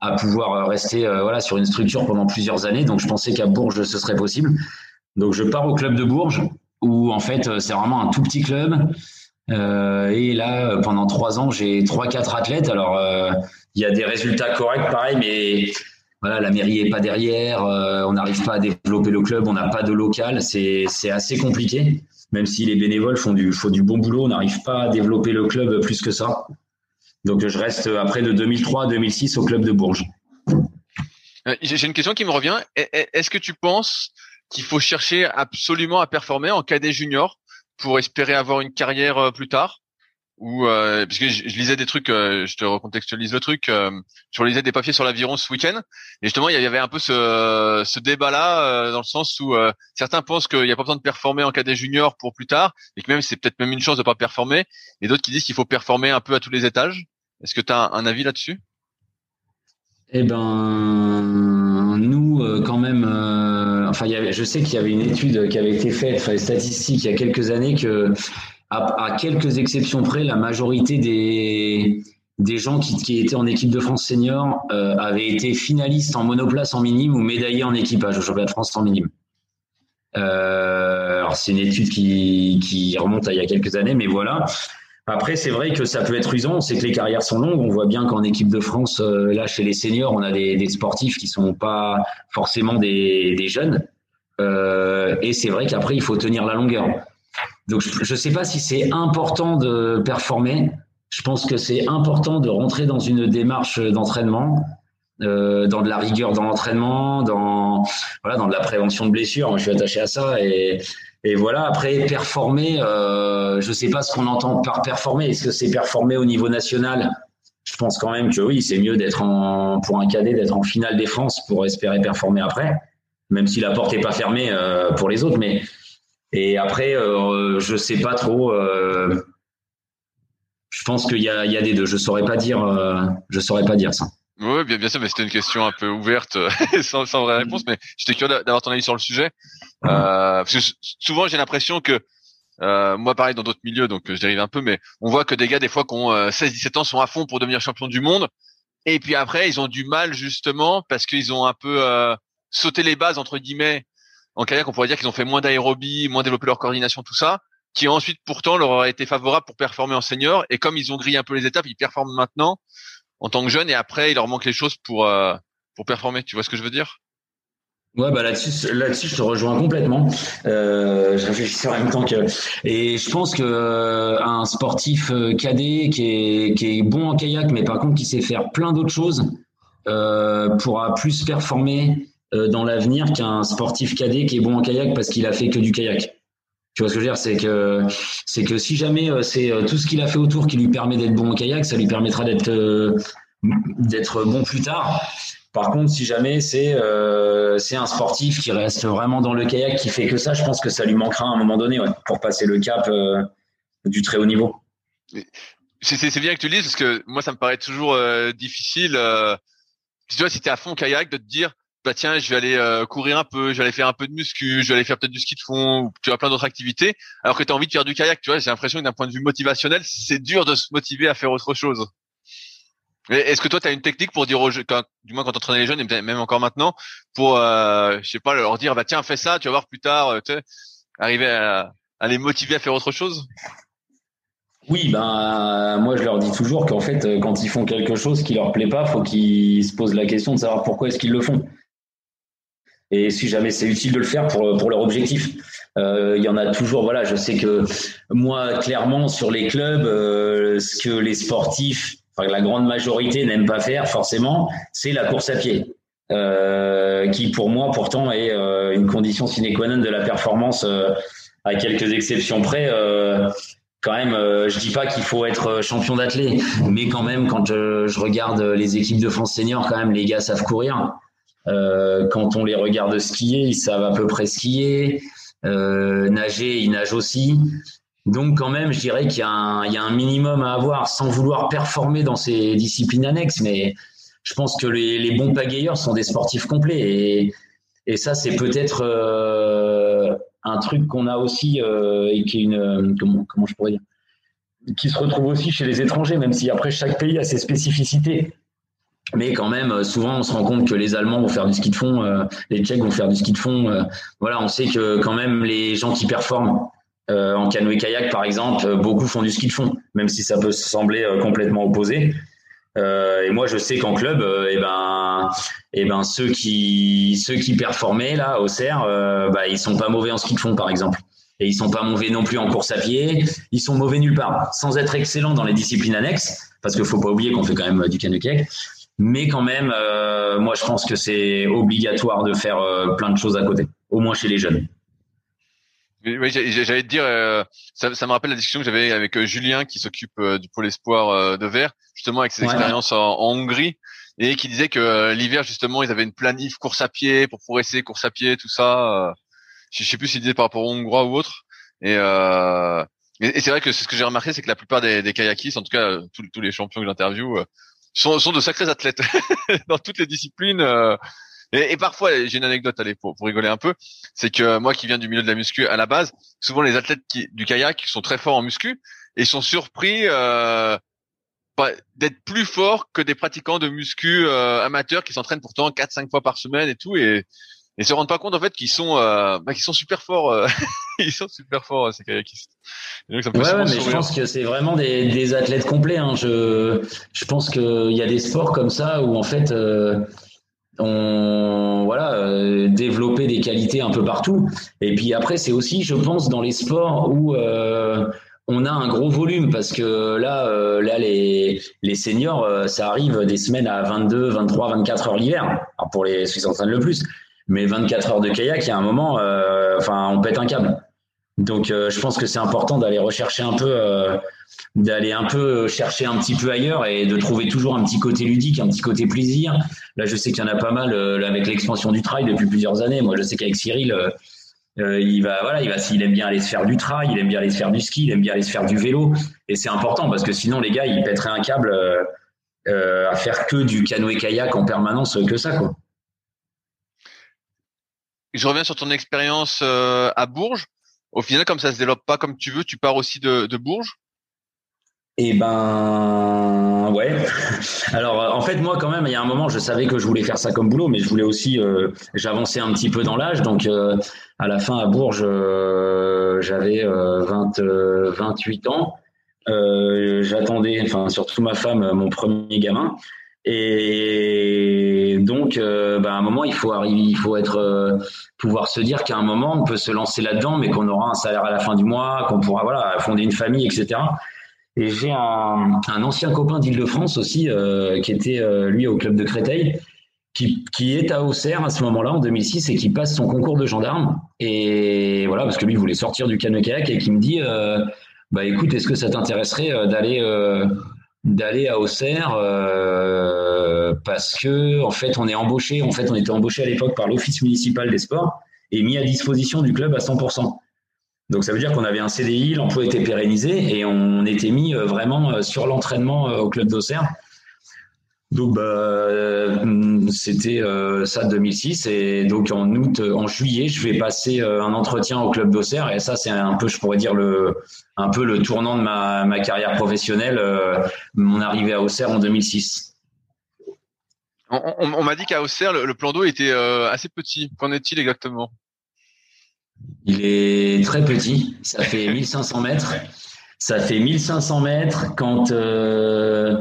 à pouvoir rester euh, voilà sur une structure pendant plusieurs années. Donc je pensais qu'à Bourges ce serait possible. Donc je pars au club de Bourges où en fait c'est vraiment un tout petit club. Et là pendant trois ans j'ai trois quatre athlètes. Alors il y a des résultats corrects pareil, mais voilà la mairie est pas derrière. on n'arrive pas à développer le club. On n'a pas de local. C'est assez compliqué. Même si les bénévoles font du, font du bon boulot, on n'arrive pas à développer le club plus que ça. Donc je reste après de 2003 à 2006 au club de Bourges. Euh, j'ai une question qui me revient. Est-ce que tu penses qu'il faut chercher absolument à performer en cadet junior? Pour espérer avoir une carrière euh, plus tard. Ou euh, parce que je, lisais des trucs, je te recontextualise le truc, je lisais des papiers sur l'aviron ce week-end. Et justement il y avait un peu ce, ce débat-là dans le sens où certains pensent qu'il n'y a pas besoin de performer en cadet junior pour plus tard et que même c'est peut-être même une chance de pas performer. Et d'autres qui disent qu'il faut performer un peu à tous les étages. Est-ce que tu as un, avis là-dessus? Eh ben, nous, euh, quand même, enfin, y avait, je sais qu'il y avait une étude qui avait été faite, enfin, les statistiques, il y a quelques années, que à, quelques exceptions près, la majorité des, des gens qui, qui étaient en équipe de France senior euh, avaient été finalistes en monoplace en minime ou médaillés en équipage au championnat de France en minime. Euh, alors c'est une étude qui, qui remonte à il y a quelques années, mais voilà. Après, c'est vrai que ça peut être usant. Sait que les carrières sont longues. On voit bien qu'en équipe de France, euh, là, chez les seniors, on a des, sportifs qui sont pas forcément des, des jeunes. Euh, et c'est vrai qu'après, il faut tenir la longueur. Donc, je ne sais pas si c'est important de performer. Je pense que c'est important de rentrer dans une démarche d'entraînement, euh, dans de la rigueur dans l'entraînement, dans voilà, dans de la prévention de blessures. Moi, je suis attaché à ça et, et voilà. Après, performer, euh, je sais pas ce qu'on entend par performer. Est-ce que c'est performer au niveau national? Je pense quand même que oui, c'est mieux d'être en pour un cadet d'être en finale des France pour espérer performer après, même si la porte est pas fermée euh, pour les autres. Mais et après, euh, je sais pas trop. Euh, je pense qu'il y y a des deux. Je saurais pas dire. Euh, je saurais pas dire ça. Oui, bien, bien sûr, mais c'était une question un peu ouverte, sans, sans vraie réponse, mais j'étais curieux d'avoir ton avis sur le sujet. Euh, parce que souvent, j'ai l'impression que, euh, moi, pareil, dans d'autres milieux, donc je dérive un peu, mais on voit que des gars, des fois, qui ont 16-17 ans, sont à fond pour devenir champion du monde. Et puis après, ils ont du mal, justement, parce qu'ils ont un peu sauté les bases, entre guillemets, en kayak, on pourrait dire qu'ils ont fait moins d'aérobie, moins développé leur coordination, tout ça, qui ensuite pourtant leur aurait été favorable pour performer en senior. Et comme ils ont grillé un peu les étapes, ils performent maintenant en tant que jeunes et après il leur manque les choses pour euh, pour performer. Tu vois ce que je veux dire? Ouais, bah là-dessus, là-dessus, je te rejoins complètement. Euh, je réfléchis en même temps que, et je pense que euh, un sportif cadet qui est qui est bon en kayak, mais par contre qui sait faire plein d'autres choses, pourra plus performer dans l'avenir qu'un sportif cadet qui est bon en kayak parce qu'il a fait que du kayak. Tu vois ce que je veux dire? C'est que c'est que si jamais euh, c'est euh, tout ce qu'il a fait autour qui lui permet d'être bon en kayak, ça lui permettra d'être d'être bon plus tard. Par contre, si jamais c'est c'est un sportif qui reste vraiment dans le kayak, qui fait que ça, je pense que ça lui manquera à un moment donné pour passer le cap du très haut niveau. C'est bien que tu le dises parce que moi ça me paraît toujours difficile. tu vois, si tu es à fond kayak, de te dire bah tiens, je vais aller euh, courir un peu, je vais aller faire un peu de muscu, je vais aller faire peut-être du ski de fond, ou tu as plein d'autres activités, alors que tu as envie de faire du kayak, tu vois, j'ai l'impression que d'un point de vue motivationnel, c'est dur de se motiver à faire autre chose. Est-ce que toi, tu as une technique pour dire aux jeunes, du moins quand tu entraînes les jeunes, et même encore maintenant, pour, euh, je sais pas, leur dire, bah tiens, fais ça, tu vas voir plus tard, euh, tu sais, arriver à, les motiver à faire autre chose? Oui, ben moi je leur dis toujours qu'en fait, quand ils font quelque chose qui leur plaît pas, faut qu'ils se posent la question de savoir pourquoi est-ce qu'ils le font et si jamais c'est utile de le faire pour, pour leur objectif. Euh, il y en a toujours, voilà, je sais que moi, clairement, sur les clubs, euh, ce que les sportifs, enfin, la grande majorité n'aiment pas faire forcément, c'est la course à pied. Euh, qui pour moi pourtant est euh, une condition sine qua non de la performance euh, à quelques exceptions près quand même, je dis pas qu'il faut être champion d'athlète, mais quand même, quand je, je, regarde les équipes de France senior, quand même, les gars savent courir. Euh, quand on les regarde skier, ils savent à peu près skier. Euh, nager, ils nagent aussi. Donc quand même, je dirais qu'il y, a un minimum à avoir sans vouloir performer dans ces disciplines annexes. Mais je pense que les, bons pagayeurs sont des sportifs complets. Et, ça, c'est peut-être euh, un truc qu'on a aussi et qui comment je pourrais dire? Qui se retrouve aussi chez les étrangers, même si après chaque pays a ses spécificités. Mais quand même, euh, souvent, on se rend compte que les Allemands vont faire du ski de fond, euh, les Tchèques vont faire du ski de fond. Euh, voilà, on sait que quand même, les gens qui performent en canoë-kayak, par exemple, beaucoup font du ski de fond, même si ça peut sembler complètement opposé. et moi, je sais qu'en club, eh ben, eh ben, ceux qui, ceux qui performaient là au CER, bah, ils sont pas mauvais en ski de fond, par exemple. Et ils sont pas mauvais non plus en course à pied. Ils sont mauvais nulle part, sans être excellents dans les disciplines annexes, parce qu'il faut pas oublier qu'on fait quand même du canoë-kayak. Mais quand même, euh, moi, je pense que c'est obligatoire de faire euh, plein de choses à côté, au moins chez les jeunes. Oui, j'allais te dire, euh, ça, ça, me rappelle la discussion que j'avais avec Julien qui s'occupe du pôle espoir de Verre, justement avec ses expériences en, Hongrie, et qui disait que l'hiver justement ils avaient une planif course à pied pour progresser, course à pied, tout ça. je sais plus s'il disait par rapport aux Hongrois ou autre. Et Et, c'est vrai que ce que j'ai remarqué, c'est que la plupart des, des kayakistes, en tout cas tous, tous les champions que j'interviewe, sont, sont de sacrés athlètes dans toutes les disciplines. Et, parfois, j'ai une anecdote, allez, pour, pour rigoler un peu, c'est que moi qui viens du milieu de la muscu à la base, souvent les athlètes du kayak sont très forts en muscu et sont surpris euh, d'être plus forts que des pratiquants de muscu euh, amateurs qui s'entraînent pourtant 4-5 fois par semaine et tout et et se rendent pas compte en fait qu'ils sont euh, bah, qu'ils sont super forts euh, ils sont super forts ces kayakistes. Donc, ça ouais, mais je pense que c'est vraiment des, des athlètes complets hein. je je pense qu'il y a des sports comme ça où en fait euh, on voilà euh, développer des qualités un peu partout. Et puis après c'est aussi je pense dans les sports où euh, on a un gros volume parce que là euh, là les les seniors ça arrive des semaines à 22 23 24 heures l'hiver. Pour les ceux qui s'entraînent le plus mais 24 heures de kayak il y a un moment enfin on pète un câble donc je pense que c'est important d'aller rechercher un peu d'aller un peu chercher un petit peu ailleurs et de trouver toujours un petit côté ludique, un petit côté plaisir. Là, je sais qu'il y en a pas mal euh, avec l'expansion du trail depuis plusieurs années. Moi, je sais qu'avec Cyril, euh, euh, il va, voilà, il va, il aime bien aller se faire du trail, il aime bien aller se faire du ski, il aime bien aller se faire du vélo. Et c'est important parce que sinon, les gars, ils pèteraient un câble à faire que du canoë-kayak en permanence, que ça, quoi. Je reviens sur ton expérience à Bourges. Au final, comme ça se développe pas comme tu veux, tu pars aussi de, Bourges? Eh ben ouais. Alors en fait moi quand même il y a un moment je savais que je voulais faire ça comme boulot mais je voulais aussi euh, j'avançais un petit peu dans l'âge donc euh, à la fin à Bourges euh, j'avais 20 28 ans j'attendais enfin surtout ma femme mon premier gamin et donc bah, à un moment il faut arriver il faut être pouvoir se dire qu'à un moment on peut se lancer là-dedans mais qu'on aura un salaire à la fin du mois qu'on pourra voilà fonder une famille etc. Et j'ai un, ancien copain d'Île-de-France aussi, euh, qui était euh, lui au club de Créteil, qui, qui est à Auxerre à ce moment-là, en 2006, et qui passe son concours de gendarme. Et voilà, parce que lui voulait sortir du canoë-kayak et qui me dit euh, Bah écoute, est-ce que ça t'intéresserait d'aller d'aller à Auxerre parce que en fait on est embauché en fait on était embauché à l'époque par l'office municipal des sports et mis à disposition du club à 100%. Donc ça veut dire qu'on avait un CDI, l'emploi était pérennisé et on était mis euh, vraiment euh, sur l'entraînement euh, au club d'Auxerre. Donc bah, c'était ça 2006 et donc en août, en juillet, je vais passer un entretien au club d'Auxerre et ça c'est un peu, je pourrais dire le un peu le tournant de ma, ma carrière professionnelle, mon arrivée à Auxerre en 2006. On, on, m'a dit qu'à Auxerre le, le plan d'eau était assez petit. Qu'en est-il exactement? Il est très petit, ça fait 1500 mètres. Ça fait 1500 mètres quand euh,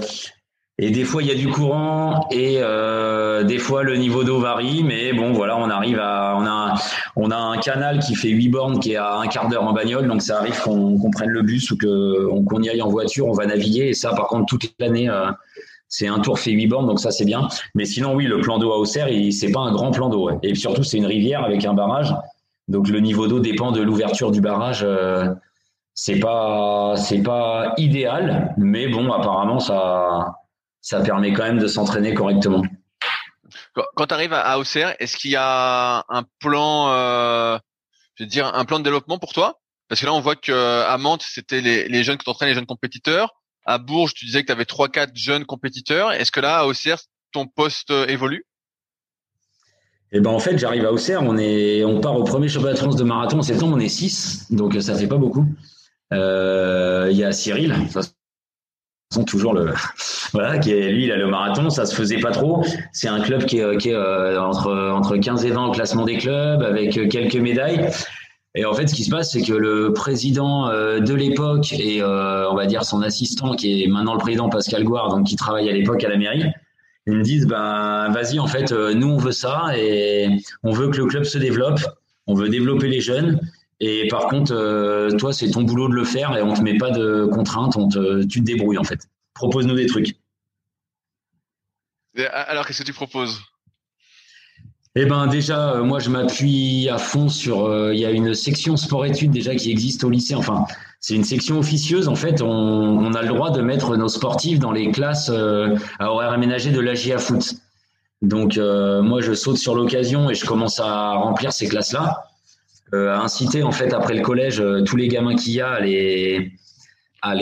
et des fois il y a du courant et euh, des fois le niveau d'eau varie, mais bon voilà, on arrive à on a on a un canal qui fait 8 bornes qui est à un quart d'heure en bagnole, donc ça arrive qu'on prenne le bus ou qu'on y aille en voiture, on va naviguer et ça par contre toute l'année euh, c'est un tour fait 8 bornes, donc ça c'est bien. Mais sinon oui, le plan d'eau à Auxerre, c'est pas un grand plan d'eau. Et surtout c'est une rivière avec un barrage. Donc le niveau d'eau dépend de l'ouverture du barrage. Euh, c'est pas pas idéal, mais bon apparemment ça ça permet quand même de s'entraîner correctement. Quand tu arrives à Auxerre, est-ce qu'il y a un plan, euh, je veux dire un plan de développement pour toi? Parce que là on voit que à Mantes c'était les, les jeunes que t'entraînes, les jeunes compétiteurs. À Bourges, tu disais que tu avais trois quatre jeunes compétiteurs. Est-ce que là à Auxerre ton poste évolue? Et eh ben en fait, j'arrive à Auxerre, on est, on part au premier championnat de France de marathon en septembre, on est 6, donc ça fait pas beaucoup. Euh, il y a Cyril, sont toujours le voilà qui est lui il a le marathon ça se faisait pas trop. C'est un club qui est, euh, entre entre 15 et 20 au classement des clubs avec quelques médailles. Et en fait ce qui se passe c'est que le président euh, de l'époque et on va dire son assistant qui est maintenant le président Pascal Gouard donc qui travaille à l'époque à la mairie ils me disent ben vas-y en fait euh, nous on veut ça et on veut que le club se développe, on veut développer les jeunes et par contre euh, toi c'est ton boulot de le faire et on te met pas de contraintes, on te, tu te débrouilles en fait. Propose-nous des trucs. Alors qu'est-ce que tu proposes? Eh ben déjà, euh, moi je m'appuie à fond sur. Il y a une section sport-études déjà qui existe au lycée. Enfin, c'est une section officieuse. En fait, on, a le droit de mettre nos sportifs dans les classes euh, à horaire aménagé de l'AGA Foot. Donc, euh, moi, je saute sur l'occasion et je commence à remplir ces classes-là. À inciter en fait après le collège tous les gamins qu'il y a à les à,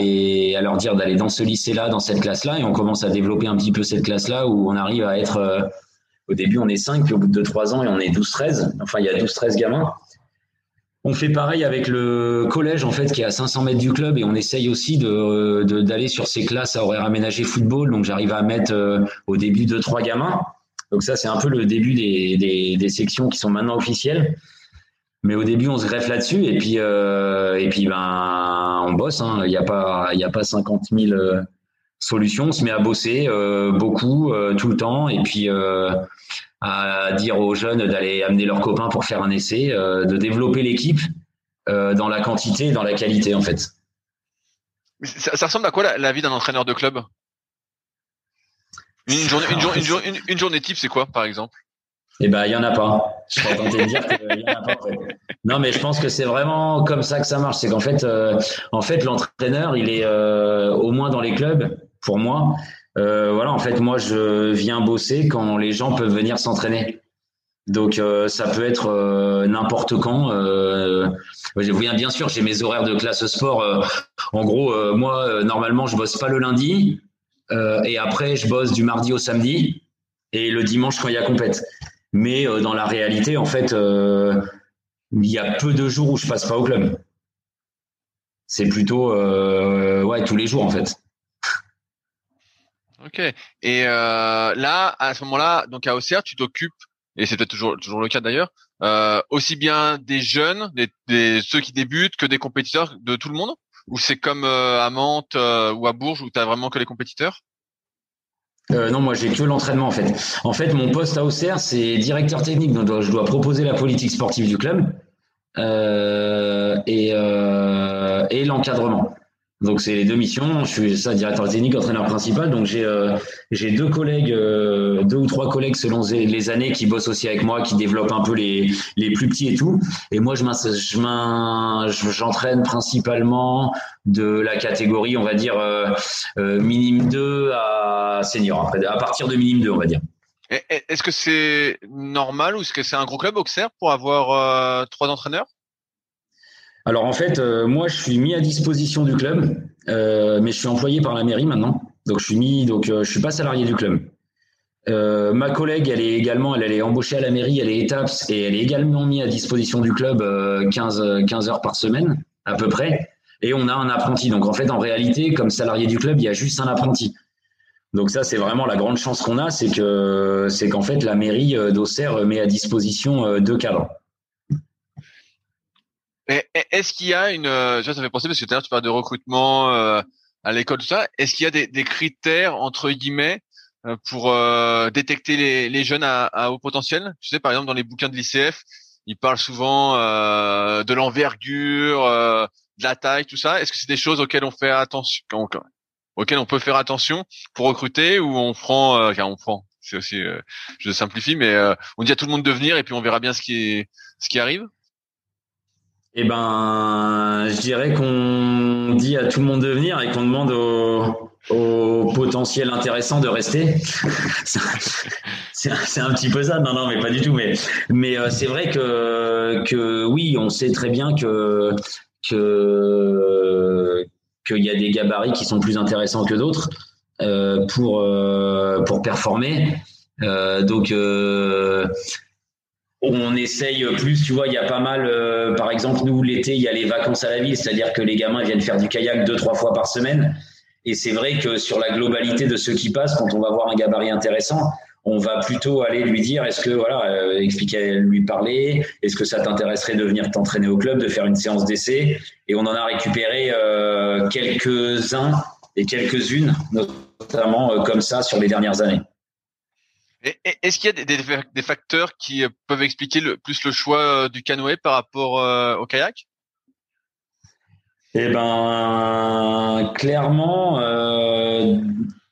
leur dire d'aller dans ce lycée-là, dans cette classe-là, et on commence à développer un petit peu cette classe-là où on arrive à être au début, on est 5, puis au bout de 3 ans, et on est 12-13. Enfin, il y a 12-13 gamins. On fait pareil avec le collège, en fait, qui est à 500 mètres du club, et on essaye aussi d'aller de, d'aller sur ces classes à horaire aménagé football. Donc, j'arrive à mettre euh, au début 2-3 gamins. Donc, ça, c'est un peu le début des, des, sections qui sont maintenant officielles. Mais au début, on se greffe là-dessus, et puis, euh, et puis ben, on bosse. Hein. Il n'y a, pas, il a pas 50 000 solution, on se met à bosser euh, beaucoup, euh, tout le temps, et puis euh, à dire aux jeunes d'aller amener leurs copains pour faire un essai, de développer l'équipe dans la quantité et dans la qualité en fait. Ça, ressemble à quoi la, vie d'un entraîneur de club? Une journée, une, journée type, c'est quoi par exemple? Eh ben, il y en a pas. Je serais tenté de dire qu'il y en a pas. Non, mais je pense que c'est vraiment comme ça que ça marche. C'est qu'en fait, en fait, l'entraîneur, il est au moins dans les clubs pour moi. Euh, voilà, en fait, moi, je viens bosser quand les gens peuvent venir s'entraîner. Donc, euh, ça peut être euh, n'importe quand. bien sûr, j'ai mes horaires de classe sport. en gros, moi, normalement, je bosse pas le lundi. et après, je bosse du mardi au samedi et le dimanche quand il y a compète. Mais dans la réalité, en fait, il y a peu de jours où je passe pas au club. C'est plutôt ouais tous les jours en fait. Ok. Et euh, là, à ce moment-là, donc à Auxerre, tu t'occupes, et c'est peut-être toujours, toujours le cas d'ailleurs, euh, aussi bien des jeunes, des, ceux qui débutent, que des compétiteurs de tout le monde? Ou c'est comme euh, à Mantes ou à Bourges où tu as vraiment que les compétiteurs? Non, moi j'ai que l'entraînement en fait. En fait, mon poste à Auxerre, c'est directeur technique, donc je dois proposer la politique sportive du club et, et l'encadrement. Donc c'est les deux missions. Je suis ça directeur technique, entraîneur principal. Donc j'ai euh, j'ai deux collègues, euh, deux ou trois collègues selon les années qui bossent aussi avec moi, qui développent un peu les les plus petits et tout. Et moi je je j'entraîne principalement de la catégorie, on va dire euh, minime 2 à senior. À partir de minime 2, on va dire. Est-ce que c'est normal ou est-ce que c'est un gros club Auxerre pour avoir trois entraîneurs? Alors en fait, euh, moi je suis mis à disposition du club, euh, mais je suis employé par la mairie maintenant. Donc je suis mis, donc euh, je suis pas salarié du club. ma collègue, elle est également, elle, est embauchée à la mairie, elle est étapes et elle est également mise à disposition du club 15, 15 heures par semaine à peu près. Et on a un apprenti. Donc en fait, en réalité, comme salarié du club, il y a juste un apprenti. Donc ça, c'est vraiment la grande chance qu'on a, c'est que c'est qu'en fait la mairie d'Auxerre met à disposition deux cadres. Est-ce qu'il y a une, euh, ça fait penser parce que tout tu parles de recrutement euh, à l'école tout ça. Est-ce qu'il y a des, des, critères entre guillemets euh, pour détecter les, les jeunes à, à, haut potentiel? Tu sais par exemple dans les bouquins de l'ICF, ils parlent souvent de l'envergure, de la taille, tout ça. Est-ce que c'est des choses auxquelles on fait attention, auxquelles on peut faire attention pour recruter ou on prend, enfin, on prend. C'est aussi, je simplifie, mais on dit à tout le monde de venir et puis on verra bien ce qui ce qui arrive? Eh ben, je dirais qu'on dit à tout le monde de venir et qu'on demande au, au, potentiel intéressant de rester. c'est un petit peu ça, non, non, mais pas du tout. Mais, euh, c'est vrai que, oui, on sait très bien que que qu'il y a des gabarits qui sont plus intéressants que d'autres euh, pour euh, pour performer. Euh, donc on essaye plus, tu vois, il y a pas mal, euh, par exemple, nous, l'été, il y a les vacances à la ville, c'est-à-dire que les gamins viennent faire du kayak deux, trois fois par semaine. Et c'est vrai que sur la globalité de ceux qui passent, quand on va voir un gabarit intéressant, on va plutôt aller lui dire, est-ce que, voilà, euh, expliquer, lui parler, est-ce que ça t'intéresserait de venir t'entraîner au club, de faire une séance d'essai? Et on en a récupéré euh, quelques-uns et quelques-unes, notamment comme ça, sur les dernières années. Est-ce qu'il y a des, facteurs qui euh, peuvent expliquer plus le choix euh, du canoë par rapport euh, au kayak? Eh ben, clairement,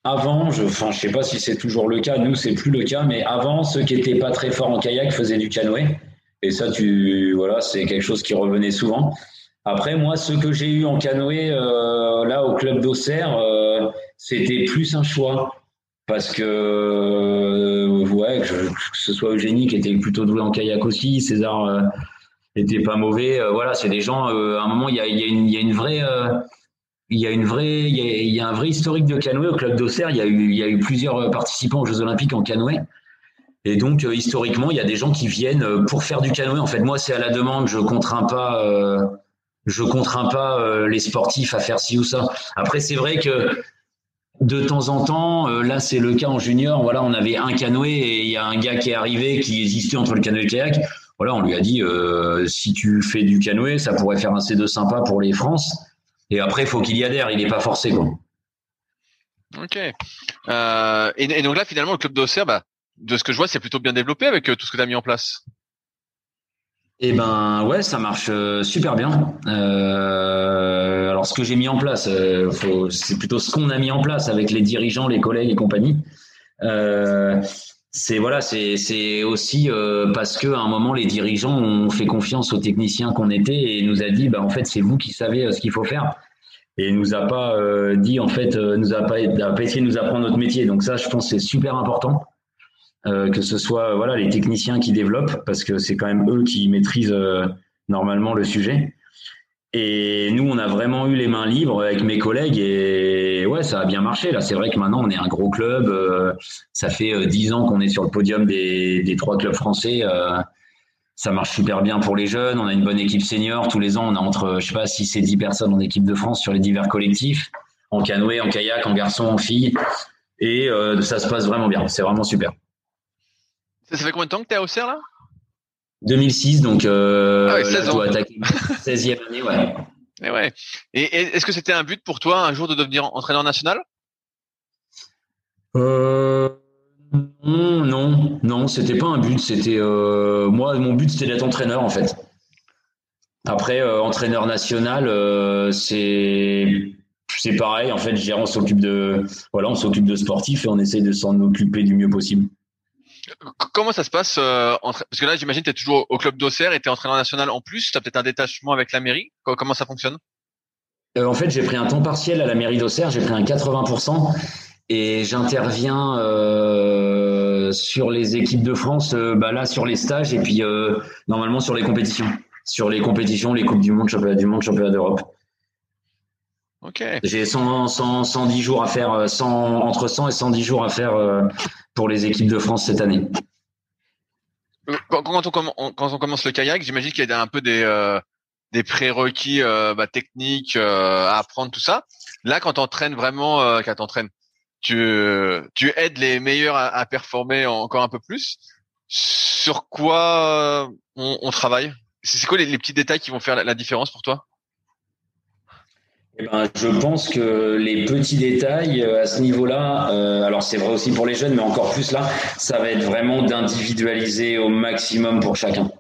avant, je, enfin, je sais pas si c'est toujours le cas. Nous, c'est plus le cas, mais avant, ceux qui étaient pas très forts en kayak faisaient du canoë. Et ça, tu, voilà, c'est quelque chose qui revenait souvent. Après, moi, ceux que j'ai eu en canoë là au club d'Auxerre, c'était plus un choix parce que ouais, que, ce soit Eugénie qui était plutôt doué en kayak aussi, César, euh, était pas mauvais. voilà, c'est des gens. à un moment, il y a, une, vraie il y a une vraie, il y a, un vrai historique de canoë au club d'Auxerre. Il y a eu, plusieurs participants aux Jeux Olympiques en canoë. Et donc, euh, historiquement, il y a des gens qui viennent euh, pour faire du canoë. En fait, moi, c'est à la demande. Je contrains pas, euh, je contrains pas les sportifs à faire ci ou ça. Après, c'est vrai que de temps en temps, là, c'est le cas en junior. Voilà, on avait un canoë et il y a un gars qui est arrivé qui hésitait entre le canoë et le kayak. Voilà, on lui a dit si tu fais du canoë, ça pourrait faire un C2 sympa pour les France. Et après, il faut qu'il y adhère. Il n'est pas forcé, quoi. Ok. et, donc là, finalement, le club d'Auxerre, bah, de ce que je vois, c'est plutôt bien développé avec euh, tout ce que tu as mis en place. Eh ben ouais, ça marche euh, super bien. Euh, alors ce que j'ai mis en place, c'est plutôt ce qu'on a mis en place avec les dirigeants, les collègues et compagnie. c'est voilà, c'est aussi parce que à un moment les dirigeants ont fait confiance aux techniciens qu'on était et nous a dit bah en fait c'est vous qui savez ce qu'il faut faire et nous a pas dit en fait nous a pas, a pas essayé de nous apprendre notre métier. Donc ça je pense c'est super important. Euh, que ce soit voilà les techniciens qui développent parce que c'est quand même eux qui maîtrisent euh, normalement le sujet. Et nous, on a vraiment eu les mains libres avec mes collègues et ouais, ça a bien marché. Là, c'est vrai que maintenant, on est un gros club. Euh, ça fait dix ans qu'on est sur le podium des, des trois clubs français. ça marche super bien pour les jeunes. On a une bonne équipe senior. Tous les ans, on a entre, je sais pas, 6 et 10 personnes en équipe de France sur les divers collectifs, en canoë, en kayak, en garçon, en fille. Et ça se passe vraiment bien. C'est vraiment super. Ça, fait combien de temps que tu es à Auxerre là? 2006, donc euh, ah 16 ans. 16e année, ouais. Et ouais. Et, est-ce que c'était un but pour toi un jour de devenir entraîneur national? Euh, Non, non, non, c'était pas un but. C'était euh, moi, mon but c'était d'être entraîneur en fait. Après, euh, entraîneur national, euh, c'est c'est pareil. En fait, on s'occupe de voilà, on s'occupe de sportifs et on essaye de s'en occuper du mieux possible. Comment ça se passe euh, Parce que là, j'imagine, tu es toujours au club d'Auxerre et tu entraîneur national en plus. Tu peut-être un détachement avec la mairie. Comment ça fonctionne? Euh, En fait, j'ai pris un temps partiel à la mairie d'Auxerre. J'ai pris un 80% et j'interviens euh, sur les équipes de France, bah là, sur les stages et puis normalement sur les compétitions. Sur les compétitions, les Coupes du Monde, Championnat du Monde, Championnat d'Europe. Ok. J'ai 100, 110 jours à faire, 100, entre 100 et 110 jours à faire pour les équipes de France cette année. Quand, on, commence le kayak, j'imagine qu'il y a un peu des, euh, des prérequis euh, bah, techniques euh, à apprendre, tout ça. Là, quand t'entraînes vraiment, quand t'entraînes, tu, tu aides les meilleurs à, performer encore un peu plus. Sur quoi on, travaille? C'est quoi les, petits détails qui vont faire la différence pour toi? Eh ben, je pense que les petits détails euh, à ce niveau-là, euh, alors c'est vrai aussi pour les jeunes, mais encore plus là, ça va être vraiment d'individualiser au maximum pour chacun.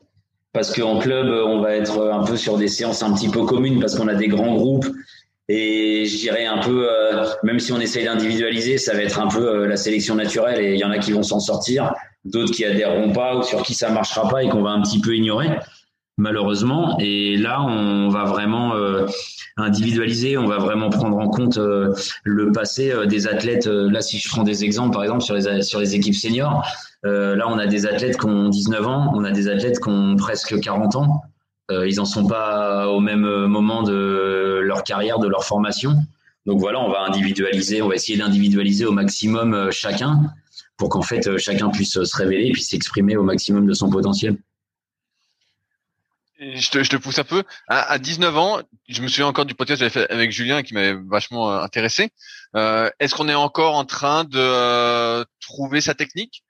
Parce qu'en club, on va être un peu sur des séances un petit peu communes parce qu'on a des grands groupes. Et je dirais un peu, euh, même si on essaye d'individualiser, ça va être un peu la sélection naturelle. Et il y en a qui vont s'en sortir, d'autres qui adhéreront pas ou sur qui ça marchera pas et qu'on va un petit peu ignorer malheureusement. Et là, on va vraiment euh, individualiser, on va vraiment prendre en compte euh, le passé euh, des athlètes. là, si je prends des exemples, par exemple, sur les, sur les équipes seniors, là, on a des athlètes qui ont 19 ans, on a des athlètes qui ont presque 40 ans. ils n'en sont pas au même moment de leur carrière, de leur formation. Donc voilà, on va individualiser, on va essayer d'individualiser au maximum chacun pour qu'en fait chacun puisse se révéler et puis s'exprimer au maximum de son potentiel je te, je te pousse un peu. À, à, 19 ans, je me souviens encore du podcast que j'avais fait avec Julien qui m'avait vachement euh, intéressé. Euh, Est-ce qu'on est encore en train de euh, trouver sa technique?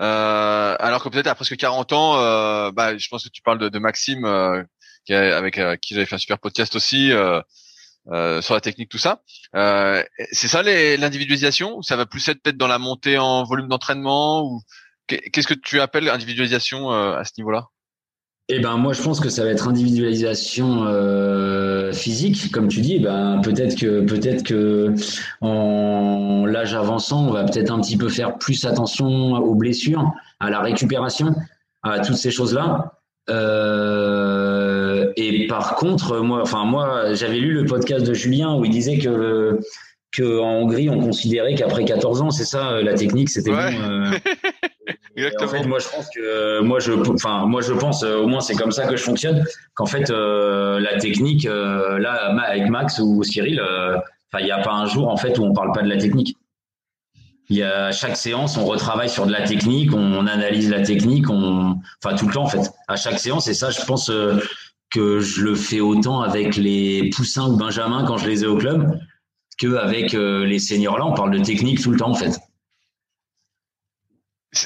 Euh, Alors que peut-être à presque 40 ans, euh, bah, je pense que tu parles de, de Maxime, qui avec qui j'avais fait un super podcast aussi sur la technique, tout ça. C'est ça l'individualisation? Ça va plus être peut-être dans la montée en volume d'entraînement ou qu'est-ce que tu appelles individualisation à ce niveau-là? Eh ben moi je pense que ça va être individualisation euh, physique, comme tu dis. Eh ben peut-être que peut-être que en l'âge avançant, on va peut-être un petit peu faire plus attention aux blessures, à la récupération, à toutes ces choses-là. Euh, et par contre, moi, enfin moi, j'avais lu le podcast de Julien où il disait que que en Hongrie on considérait qu'après 14 ans, c'est ça la technique, c'était bon. Euh, En fait, moi je pense que moi je, enfin moi je pense, au moins c'est comme ça que je fonctionne, qu'en fait la technique, là avec Max ou Cyril, enfin il n'y a pas un jour en fait où on parle pas de la technique. Il y a chaque séance, on retravaille sur de la technique, on, analyse la technique, on, enfin tout le temps en fait. À chaque séance, et ça, je pense euh, que je le fais autant avec les poussins ou Benjamin quand je les ai au club qu'avec euh, les seniors là. On parle de technique tout le temps en fait.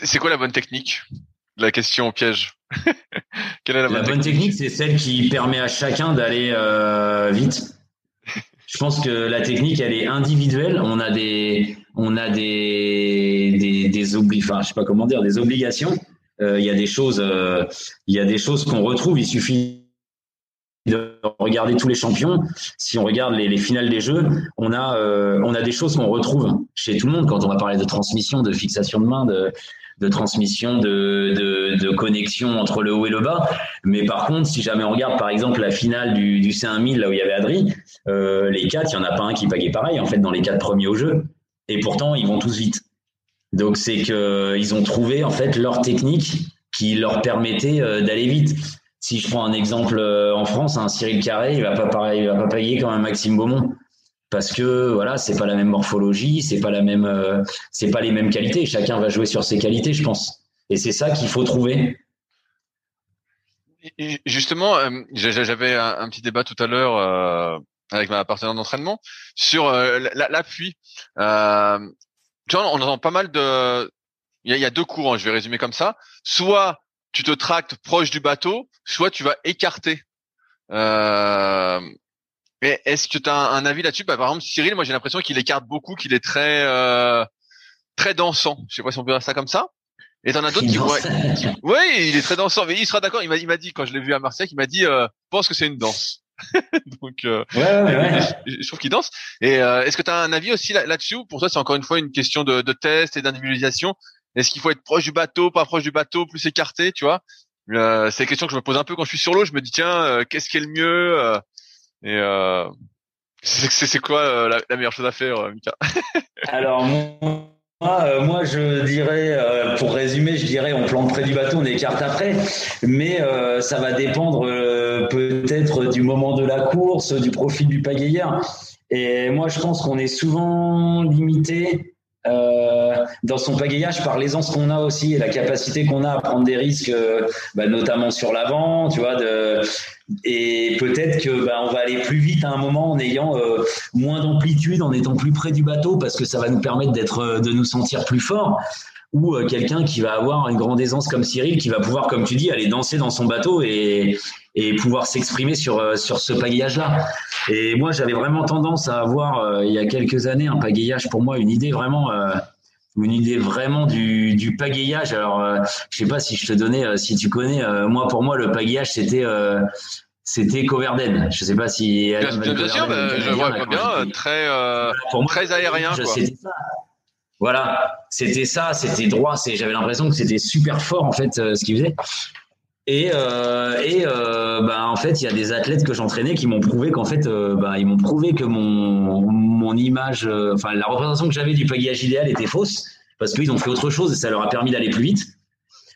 C'est quoi la bonne technique? La question au piège. Quelle est la, bonne, technique, c'est celle qui permet à chacun d'aller euh, vite. Je pense que la technique, elle est individuelle. On a des, on a des, des, des enfin, je sais pas comment dire, des obligations. Euh, il y a des choses, euh, il y a des choses qu'on retrouve. Il suffit de regarder tous les champions. Si on regarde les, les finales des jeux, on a, euh, on a des choses qu'on retrouve chez tout le monde quand on va parler de transmission, de fixation de main, de, de transmission, de, de, connexion entre le haut et le bas. Mais par contre, si jamais on regarde par exemple la finale du, du C1000, là où il y avait Adri, euh, les quatre, il n'y en a pas un qui pagait pareil en fait dans les quatre premiers au jeu. Et pourtant, ils vont tous vite. Donc c'est que ils ont trouvé en fait leur technique qui leur permettait euh, d'aller vite. Si je prends un exemple euh, en France, un Cyril Carré, il va pas pareil, il va pas payer comme un Maxime Beaumont parce que voilà, c'est pas la même morphologie, c'est pas la même, euh, c'est pas les mêmes qualités. Chacun va jouer sur ses qualités, je pense. Et c'est ça qu'il faut trouver. Justement, euh, j'avais un, petit débat tout à l'heure euh, avec ma partenaire d'entraînement sur l'appui. tu on entend pas mal de. Il y, a, deux courants. Je vais résumer comme ça. Soit tu te tractes proche du bateau, soit tu vas écarter. Mais est-ce que tu as un, avis là-dessus? Bah, Par exemple, Cyril, moi j'ai l'impression qu'il écarte beaucoup, qu'il est très euh, très dansant. Je sais pas si on peut dire ça comme ça. Et t'en as d'autres qui, voient. Oui, il est très dansant, mais il sera d'accord. Il m'a, il m'a dit quand je l'ai vu à Marseille, il m'a dit, euh, pense que c'est une danse. Donc, euh, ouais, ouais, ouais. Je, trouve qu'il danse. Et euh, est-ce que tu as un avis aussi là, dessus Pour toi, c'est encore une fois une question de, de test et d'individualisation. Est-ce qu'il faut être proche du bateau, pas proche du bateau, plus écarté, tu vois? Euh, C'est une question que je me pose un peu quand je suis sur l'eau. Je me dis tiens, euh, qu'est-ce qui est le mieux? Et euh, c'est quoi euh, la, meilleure chose à faire, euh, Mika? Alors moi, moi, je dirais, pour résumer, je dirais on plante près du bateau, on écarte après, mais ça va dépendre peut-être du moment de la course, du profil du pagayeur. Et moi, je pense qu'on est souvent limité euh, dans son pagayage par l'aisance qu'on a aussi et la capacité qu'on a à prendre des risques, bah, notamment sur l'avant, tu vois, de, et peut-être que bah, on va aller plus vite à un moment en ayant euh, moins d'amplitude, en étant plus près du bateau, parce que ça va nous permettre d'être, euh, de nous sentir plus fort. Ou euh, quelqu'un qui va avoir une grande aisance comme Cyril, qui va pouvoir, comme tu dis, aller danser dans son bateau et, et pouvoir s'exprimer sur sur ce pagayage-là. Et moi, j'avais vraiment tendance à avoir il y a quelques années un pagayage pour moi, une idée vraiment une idée vraiment du, du pagayage. Alors, euh, je sais pas si je te donnais, euh, si tu connais, euh, moi pour moi le pagayage c'était c'était Coverden. Je sais pas si. Bien, bien sûr, bah, je vois bien, très très aérien. quoi. Voilà, c'était ça, c'était droit. J'avais l'impression que c'était super fort en fait ce qu'il faisait. Et, euh, euh, bah, en fait, il y a des athlètes que j'entraînais qui m'ont prouvé qu'en fait, euh, bah, ils m'ont prouvé que mon, image, euh, enfin la représentation que j'avais du pagayage idéal était fausse parce qu'ils ont fait autre chose et ça leur a permis d'aller plus vite.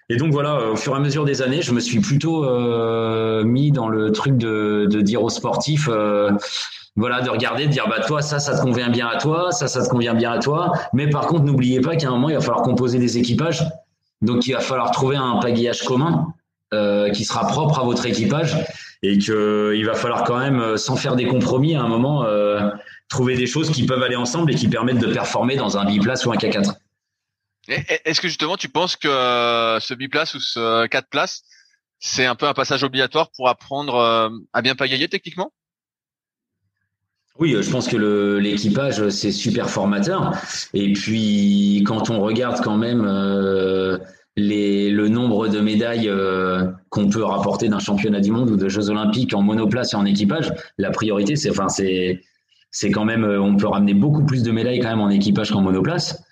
Et donc voilà, au fur et à mesure des années, je me suis plutôt euh, mis dans le truc de dire aux sportifs, voilà, de regarder, de dire bah toi ça, ça te convient bien à toi, ça, ça te convient bien à toi. Mais par contre, n'oubliez pas qu'à un moment, il va falloir composer des équipages. Donc il va falloir trouver un pagayage commun euh, qui sera propre à votre équipage et qu'il va falloir quand même, euh, sans faire des compromis, à un moment, euh, trouver des choses qui peuvent aller ensemble et qui permettent de performer dans un biplace ou un K4. Est-ce que justement tu penses que ce biplace ou ce 4 places, c'est un peu un passage obligatoire pour apprendre à bien pagayer techniquement? Oui, je pense que l'équipage, c'est super formateur. Et puis, quand on regarde quand même les, le nombre de médailles euh, qu'on peut rapporter d'un championnat du monde ou de Jeux olympiques en monoplace et en équipage, la priorité, c'est enfin c'est quand même, euh, on peut ramener beaucoup plus de médailles quand même en équipage qu'en monoplace.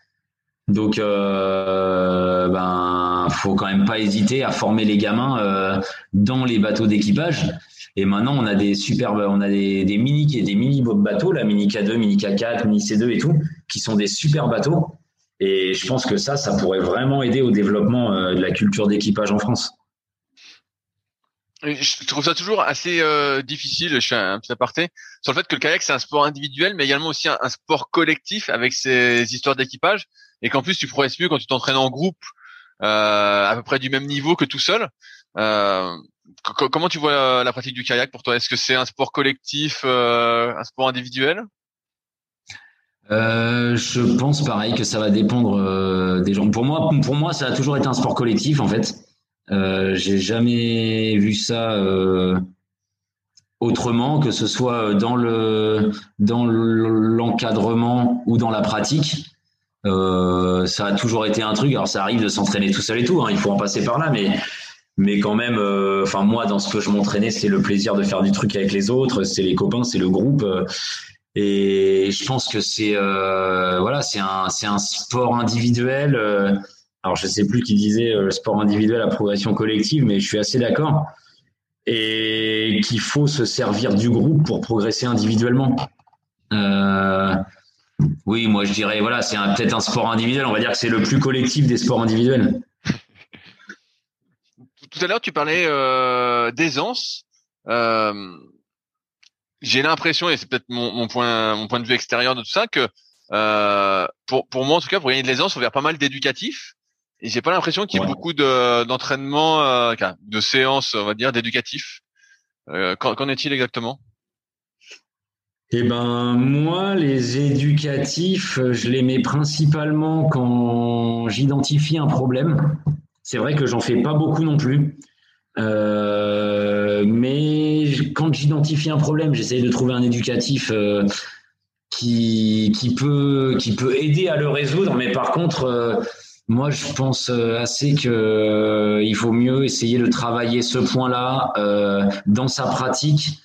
Donc, euh, ben, faut quand même pas hésiter à former les gamins euh, dans les bateaux d'équipage. Et maintenant, on a des superbes, on a des, des mini, des mini bateaux, la mini K2, mini K4, mini C2 et tout, qui sont des super bateaux Et je pense que ça, ça pourrait vraiment aider au développement de la culture d'équipage en France. Je trouve ça toujours assez difficile, je fais un petit aparté, sur le fait que le kayak c'est un sport individuel, mais également aussi un, un sport collectif avec ses histoires d'équipage, et qu'en plus tu progresses mieux quand tu t'entraînes en groupe euh, à peu près du même niveau que tout seul. Euh, comment tu vois la, pratique du kayak pour toi? Est-ce que c'est un sport collectif, euh, un sport individuel? Je pense pareil que ça va dépendre des gens. Pour moi, pour moi, ça a toujours été un sport collectif en fait. J'ai jamais vu ça autrement, que ce soit dans le dans l'encadrement ou dans la pratique. Euh, ça a toujours été un truc. Alors ça arrive de s'entraîner tout seul et tout. Hein, il faut en passer par là, mais mais quand même. Euh, enfin moi, dans ce que je m'entraînais, c'est le plaisir de faire du truc avec les autres. C'est les copains, c'est le groupe. Euh, et je pense que c'est voilà, c'est un c'est un sport individuel. alors je sais plus qui disait le sport individuel à progression collective, mais je suis assez d'accord. Et qu'il faut se servir du groupe pour progresser individuellement. Euh, oui, moi je dirais, voilà, c'est peut-être un sport individuel. On va dire que c'est le plus collectif des sports individuels. Tout à l'heure, tu parlais euh, d'aisance. Euh, j'ai l'impression, et c'est peut-être mon, point, mon point de vue extérieur de tout ça, que euh, pour, pour moi en tout cas, pour gagner de l'aisance, faut faire pas mal d'éducatif. Et j'ai pas l'impression qu'il y ait beaucoup d'entraînement, de séances, on va dire, d'éducatif. Qu'en est-il exactement? Eh ben moi, les éducatifs, je les mets principalement quand j'identifie un problème. C'est vrai que j'en fais pas beaucoup non plus. Euh, mais quand j'identifie un problème, j'essaye de trouver un éducatif euh, qui, peut aider à le résoudre. Mais par contre, euh, moi, je pense assez que il faut mieux essayer de travailler ce point-là dans sa pratique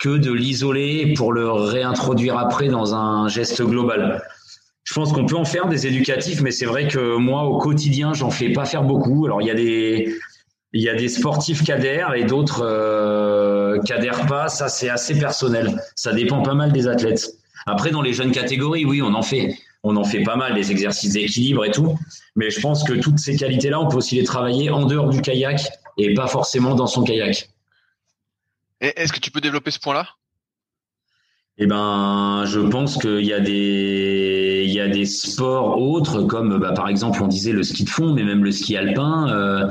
que de l'isoler pour le réintroduire après dans un geste global. Je pense qu'on peut en faire des éducatifs, mais c'est vrai que moi, au quotidien, j'en fais pas faire beaucoup. Alors, il y a des, il y a des sportifs qui adhèrent et d'autres euh, qui adhèrent pas. Ça, c'est assez personnel. Ça dépend pas mal des athlètes. Après, dans les jeunes catégories, oui, on en fait. On en fait pas mal, des exercices d'équilibre et tout. Mais je pense que toutes ces qualités-là, on peut aussi les travailler en dehors du kayak et pas forcément dans son kayak. Est-ce que tu peux développer ce point-là? Eh ben, je pense qu'il y a des, il y a des sports autres comme, bah, par exemple, on disait le ski de fond, mais même le ski alpin. Euh,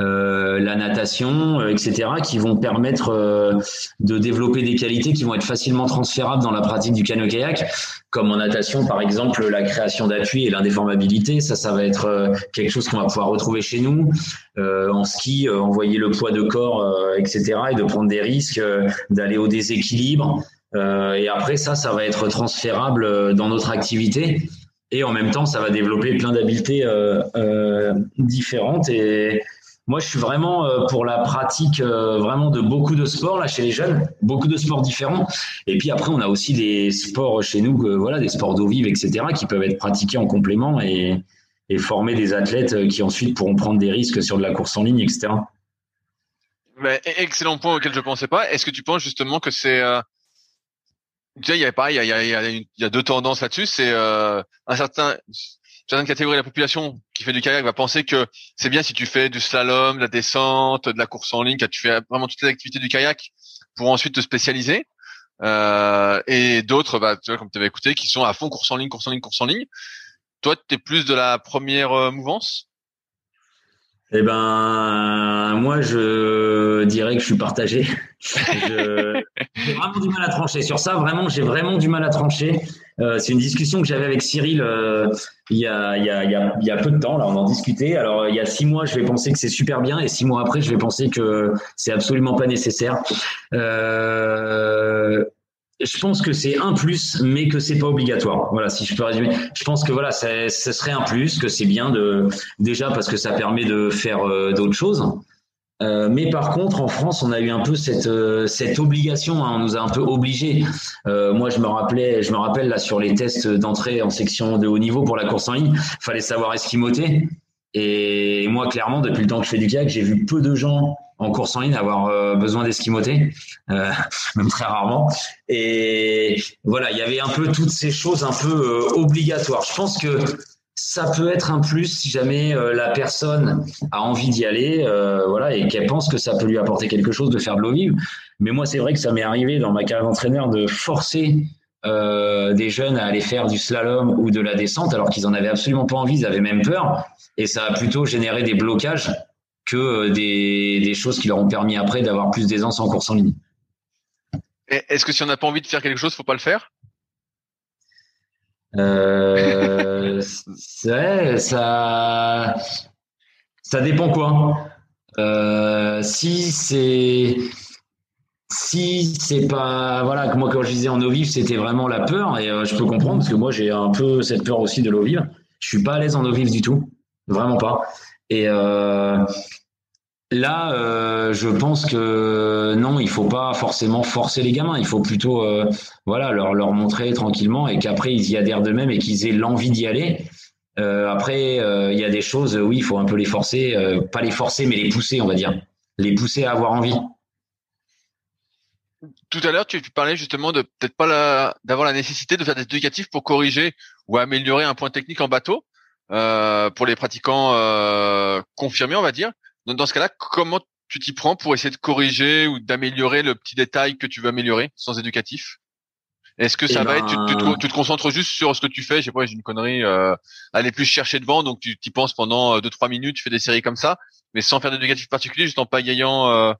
euh, la natation, euh, etc., qui vont permettre euh, de développer des qualités qui vont être facilement transférables dans la pratique du canoë-kayak, comme en natation, par exemple, la création d'appui et l'indéformabilité. Ça, ça va être quelque chose qu'on va pouvoir retrouver chez nous. en ski, envoyer le poids de corps, etc., et de prendre des risques, d'aller au déséquilibre. Et après, ça, ça va être transférable dans notre activité. Et en même temps, ça va développer plein d'habiletés différentes et moi, je suis vraiment euh, pour la pratique euh, vraiment de beaucoup de sports là chez les jeunes, beaucoup de sports différents. Et puis après, on a aussi des sports chez nous, voilà, des sports d'eau vive, etc., qui peuvent être pratiqués en complément et, former des athlètes euh, qui ensuite pourront prendre des risques sur de la course en ligne, etc. excellent point auquel je pensais pas. Est-ce que tu penses justement que c'est tu sais, il y a pareil, il y a, il y a, deux tendances là-dessus. C'est un certain certaine catégorie de la population qui fait du kayak va penser que c'est bien si tu fais du slalom, de la descente, de la course en ligne, que tu fais vraiment toutes les activités du kayak pour ensuite te spécialiser. Euh, et d'autres, bah, tu vois, comme tu avais écouté, qui sont à fond course en ligne, course en ligne, course en ligne. Toi, tu es plus de la première euh, mouvance? Eh ben, moi, je dirais que je suis partagé. J'ai vraiment du mal à trancher sur ça. Vraiment, j'ai vraiment du mal à trancher. Euh, c'est une discussion que j'avais avec Cyril euh, il y a peu de temps. Là, on en discutait. Alors, il y a six mois, je vais penser que c'est super bien, et six mois après, je vais penser que c'est absolument pas nécessaire. Euh, je pense que c'est un plus, mais que c'est pas obligatoire. Voilà, si je peux résumer. Je pense que voilà, ce serait un plus, que c'est bien de déjà parce que ça permet de faire euh, d'autres choses. Euh, mais par contre, en France, on a eu un peu cette euh, cette obligation. Hein, on nous a un peu obligés. moi, je me rappelais, je me rappelle là sur les tests d'entrée en section de haut niveau pour la course en ligne, fallait savoir esquimoter. Et moi, clairement, depuis le temps que je fais du kayak, j'ai vu peu de gens en course en ligne avoir euh, besoin d'esquimoter, euh, même très rarement. Et voilà, il y avait un peu toutes ces choses un peu euh, obligatoires. Je pense que ça peut être un plus si jamais euh, la personne a envie d'y aller, voilà, et qu'elle pense que ça peut lui apporter quelque chose de faire de l'eau vive. Mais moi, c'est vrai que ça m'est arrivé dans ma carrière d'entraîneur de forcer euh, des jeunes à aller faire du slalom ou de la descente alors qu'ils en avaient absolument pas envie, ils avaient même peur, et ça a plutôt généré des blocages que des, des choses qui leur ont permis après d'avoir plus d'aisance en course en ligne. Est-ce que si on n'a pas envie de faire quelque chose, faut pas le faire? Euh, ça, ça dépend quoi. Euh, si c'est si c'est pas voilà moi quand je disais en eau vive c'était vraiment la peur et euh, je peux comprendre parce que moi j'ai un peu cette peur aussi de l'eau vive je suis pas à l'aise en eau vive du tout vraiment pas et euh, Là, euh, je pense que non, il faut pas forcément forcer les gamins. Il faut plutôt, voilà, leur, leur montrer tranquillement et qu'après ils y adhèrent d'eux-mêmes et qu'ils aient l'envie d'y aller. Après, il y a des choses, oui, il faut un peu les forcer, pas les forcer, mais les pousser, on va dire, les pousser à avoir envie. Tout à l'heure, tu, parlais justement de peut-être pas d'avoir la nécessité de faire des éducatifs pour corriger ou améliorer un point technique en bateau pour les pratiquants confirmés, on va dire. Dans ce cas-là, comment tu t'y prends pour essayer de corriger ou d'améliorer le petit détail que tu veux améliorer sans éducatif? Est-ce que ça eh va être tu, te, ben concentres juste sur ce que tu fais? Je sais pas, j'ai une connerie. Euh, aller plus chercher devant, donc tu t'y penses pendant 2 euh, trois minutes, tu fais des séries comme ça, mais sans faire d'éducatif particulier, juste en pagayant, euh,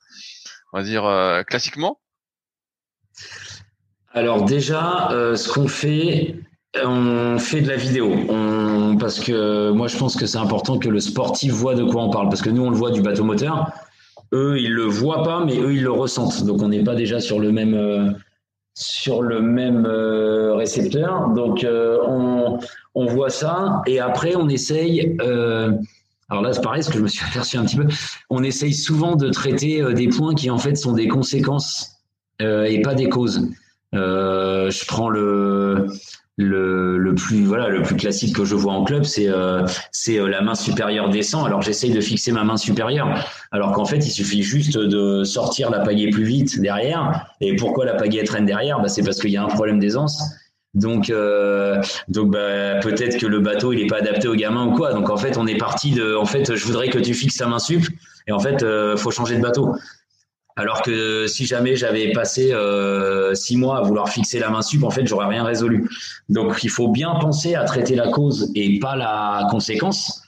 on va dire euh, classiquement? Alors déjà, ce qu'on fait, on fait de la vidéo, parce que moi je pense que c'est important que le sportif voit de quoi on parle, parce que nous on le voit du bateau moteur, eux ils le voient pas, mais eux ils le ressentent, donc on n'est pas déjà sur le même euh, euh, récepteur, donc euh, on, on, voit ça. Et après on essaye. alors là c'est pareil, ce que je me suis aperçu un petit peu, on essaye souvent de traiter des points qui en fait sont des conséquences et pas des causes. je prends le le, le, plus voilà le plus classique que je vois en club c'est euh, c'est euh, la main supérieure descend. Alors j'essaye de fixer ma main supérieure. Alors qu'en fait il suffit juste de sortir la pagaie plus vite derrière. Et pourquoi la pagaie traîne derrière? Bah, c'est parce qu'il y a un problème d'aisance. Donc euh, donc bah, peut-être que le bateau il est pas adapté aux gamins ou quoi. Donc en fait on est parti de en fait je voudrais que tu fixes ta main sup. Et en fait euh, faut changer de bateau alors que si jamais j'avais passé euh, six mois à vouloir fixer la main sup, en fait, j'aurais rien résolu. Donc, il faut bien penser à traiter la cause et pas la conséquence.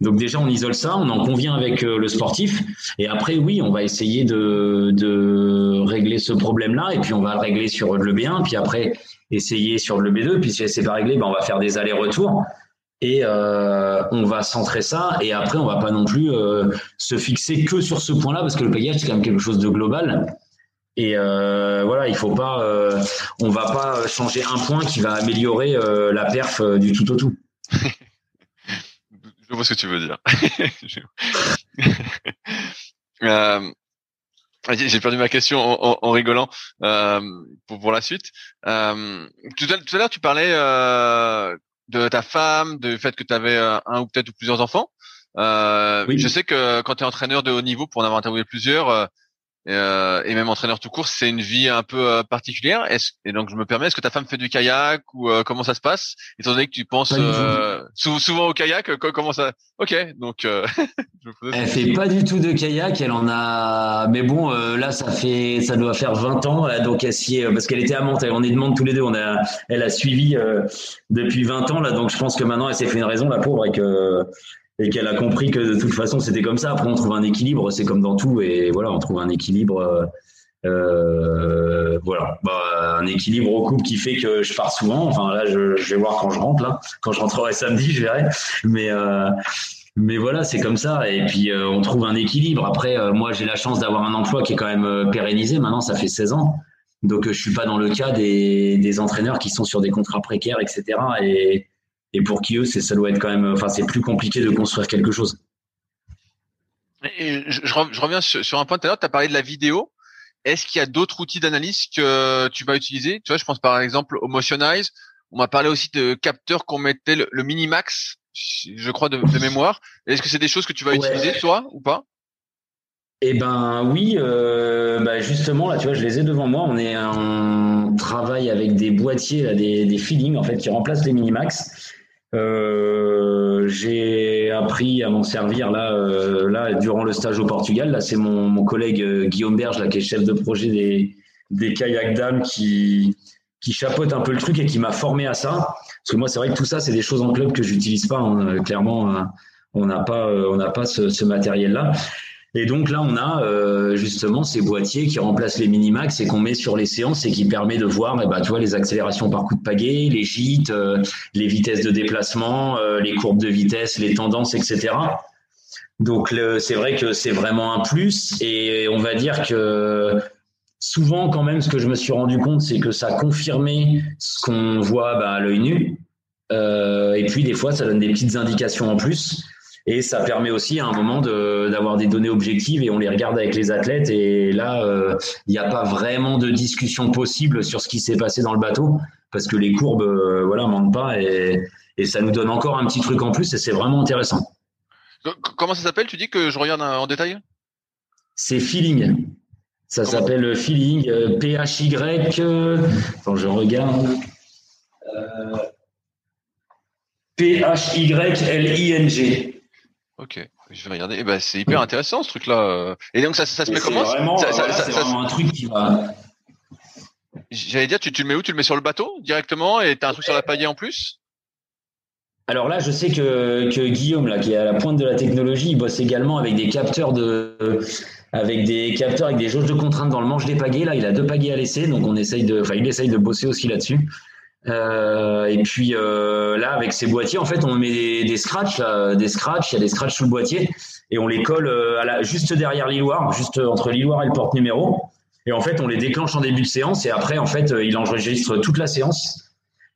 Donc déjà, on isole ça, on en convient avec euh, le sportif, et après, oui, on va essayer de, régler ce problème-là, et puis on va le régler sur le B1, puis après essayer sur le B2, puis si c'est pas réglé, ben, on va faire des allers-retours et euh, on va centrer ça. Et après on va pas non plus euh, se fixer que sur ce point-là parce que le payage c'est quand même quelque chose de global. Et euh, voilà il faut pas on va pas changer un point qui va améliorer la perf du tout au tout. Je vois ce que tu veux dire. J'ai perdu ma question en, rigolant pour, pour, la suite. tout à l'heure, tu parlais de ta femme, du fait que tu avais euh, un ou peut-être plusieurs enfants. Euh, Je sais que quand tu es entraîneur de haut niveau, pour en avoir interviewé plusieurs, euh, euh, et même entraîneur tout court, c'est une vie un peu euh, particulière. Est-ce, et donc je me permets, est-ce que ta femme fait du kayak ou euh, comment ça se passe? Étant donné que tu penses souvent au kayak, comment ça? Ok, donc je elle fait pas du tout de kayak. Elle en a, mais bon, là ça fait, ça doit faire 20 ans. Donc elle s'y parce qu'elle était amante. On est demande tous les deux. On a, elle a suivi depuis 20 ans là. Donc je pense que maintenant elle s'est fait une raison la pauvre et que et qu'elle a compris que de toute façon c'était comme ça. Après, on trouve un équilibre, c'est comme dans tout, et voilà, on trouve un équilibre. Euh, euh voilà, bah, un équilibre au couple qui fait que je pars souvent. Enfin là, je, je, vais voir quand je rentre là, quand je rentrerai samedi, je verrai. Mais euh, mais voilà, c'est comme ça. Et puis euh, on trouve un équilibre. Après, euh, moi j'ai la chance d'avoir un emploi qui est quand même pérennisé. Maintenant, ça fait 16 ans. Donc je suis pas dans le cas des, des entraîneurs qui sont sur des contrats précaires, etc. Et, et pour qui eux, c'est, ça doit être quand même, enfin, c'est plus compliqué de construire quelque chose. Et je, je, reviens sur, un point tout à l'heure, tu as parlé de la vidéo. Est-ce qu'il y a d'autres outils d'analyse que tu vas utiliser? Tu vois, je pense par exemple au Motionize. On m'a parlé aussi de capteurs qu'on mettait le, Minimax, je crois de, mémoire. Est-ce que c'est des choses que tu vas utiliser toi ou pas? Eh ben oui, euh, bah justement là, tu vois, je les ai devant moi. On est, on travaille avec des boîtiers, des, des feelings en fait qui remplacent les Minimax. Euh, j'ai appris à m'en servir là, euh, là durant le stage au Portugal. Là, c'est mon, mon collègue euh, Guillaume Berge, là, qui est chef de projet des, des kayak dames, qui, qui chapeaute un peu le truc et qui m'a formé à ça. Parce que moi, c'est vrai que tout ça, c'est des choses en club que j'utilise pas. Hein. Clairement, on n'a pas, on n'a pas ce, ce matériel-là. Et donc là, on a euh, justement ces boîtiers qui remplacent les minimax et qu'on met sur les séances et qui permet de voir, eh ben, tu vois, les accélérations par coup de pagaie, les gîtes, euh, les vitesses de déplacement, euh, les courbes de vitesse, les tendances, etc. Donc c'est vrai que c'est vraiment un plus et on va dire que souvent quand même, ce que je me suis rendu compte, c'est que ça confirmait ce qu'on voit bah, à l'œil nu. et puis des fois, ça donne des petites indications en plus. Et ça permet aussi à un moment d'avoir des données objectives et on les regarde avec les athlètes. Et là, euh, il n'y a pas vraiment de discussion possible sur ce qui s'est passé dans le bateau parce que les courbes, euh, voilà, mentent pas et, et ça nous donne encore un petit truc en plus et c'est vraiment intéressant. Comment ça s'appelle? Tu dis que je regarde en détail? C'est Feeling. Ça s'appelle Feeling, euh, PHY. Attends, je regarde. P-H-Y-L-I-N-G. Ok, je vais regarder. Eh ben, c'est hyper intéressant ce truc-là. Et donc ça, ça se met comment? vraiment, ça, ça, ça, vraiment un truc qui va. J'allais dire, tu, tu le mets où? Tu le mets sur le bateau directement et t'as un truc sur la pagaie en plus? Alors là, je sais que, que Guillaume, là, qui est à la pointe de la technologie, il bosse également avec des capteurs de, avec des capteurs avec des jauges de contraintes dans le manche des pagaies. Là, il a deux pagaies à laisser, donc on essaye de, enfin, il essaye de bosser aussi là-dessus. Euh, et puis euh, là, avec ces boîtiers, en fait, on met des, des scratchs, des scratchs. Il y a des scratchs sous le boîtier, et on les colle euh, à juste derrière l'îloir, juste entre l'îloir et le porte numéro. Et en fait, on les déclenche en début de séance, et après, en fait, il enregistre toute la séance.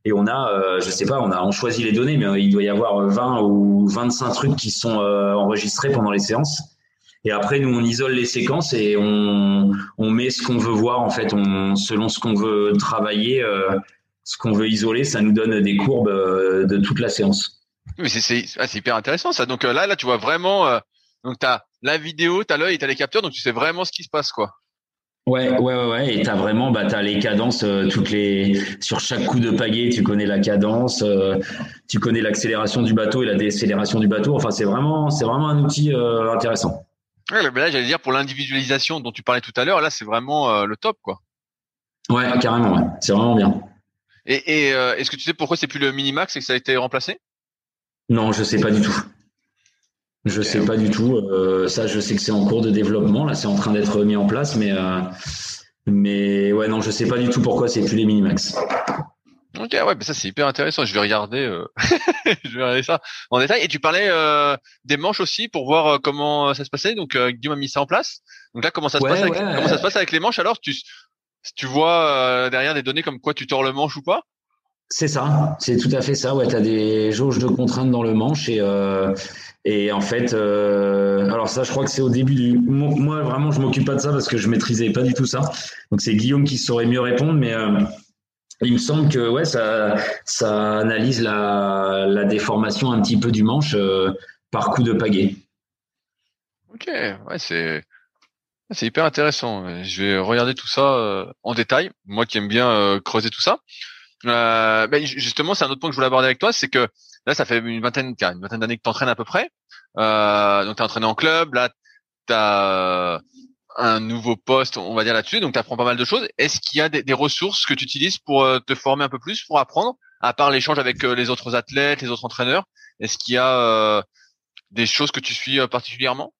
Et on a, euh, je sais pas, on a on choisit les données, mais il doit y avoir 20 ou 25 trucs qui sont enregistrés pendant les séances. Et après, nous, on isole les séquences et on, on met ce qu'on veut voir, en fait, on, selon ce qu'on veut travailler. Ce qu'on veut isoler, ça nous donne des courbes euh, de toute la séance. Mais c'est ah, hyper intéressant ça. Donc euh, là, là, tu vois vraiment. Euh, donc t'as la vidéo, t'as l'œil, t'as les capteurs, donc tu sais vraiment ce qui se passe, quoi. Ouais, ouais, ouais, ouais. Et t'as vraiment, bah, t'as les cadences, toutes les, sur chaque coup de pagaie, tu connais la cadence, tu connais l'accélération du bateau et la décélération du bateau. Enfin, c'est vraiment, c'est vraiment un outil intéressant. Ouais, là, j'allais dire pour l'individualisation dont tu parlais tout à l'heure, là, c'est vraiment le top, quoi. Ouais, carrément. Ouais. C'est vraiment bien. Et, et euh, est-ce que tu sais pourquoi c'est plus le minimax et que ça a été remplacé? Non, je sais pas du tout. Je sais pas du tout. Euh, ça, je sais que c'est en cours de développement. Là, c'est en train d'être mis en place, mais euh, mais ouais, non, je sais pas du tout pourquoi c'est plus les minimax. Ok, ouais, mais ça c'est hyper intéressant. Je vais regarder, euh... je vais regarder ça en détail. Et tu parlais euh, des manches aussi pour voir comment ça se passait. Donc Guillaume a mis ça en place. Donc là, comment ça se passe avec, comment ça se passe avec les manches? Alors, tu tu vois euh, derrière des données comme quoi tu tords le manche ou pas C'est ça, c'est tout à fait ça. Ouais, tu as des jauges de contraintes dans le manche et, euh, et en fait, euh, alors ça, je crois que c'est au début du. Moi, vraiment, je m'occupe pas de ça parce que je maîtrisais pas du tout ça. Donc c'est Guillaume qui saurait mieux répondre, mais il me semble que ouais, ça, ça analyse la, la déformation un petit peu du manche par coup de pagaie. Ok, ouais, c'est c'est hyper intéressant. Je vais regarder tout ça euh, en détail. Moi qui aime bien euh, creuser tout ça. Euh, justement, c'est un autre point que je voulais aborder avec toi, c'est que là, ça fait une vingtaine, d'années que tu entraînes à peu près. Euh, donc, tu entraîné en club. Là, tu as un nouveau poste, on va dire là-dessus. Donc, tu apprends pas mal de choses. Est-ce qu'il y a des, des, ressources que tu utilises pour te former un peu plus, pour apprendre, à part l'échange avec les autres athlètes, les autres entraîneurs? Est-ce qu'il y a des choses que tu suis particulièrement?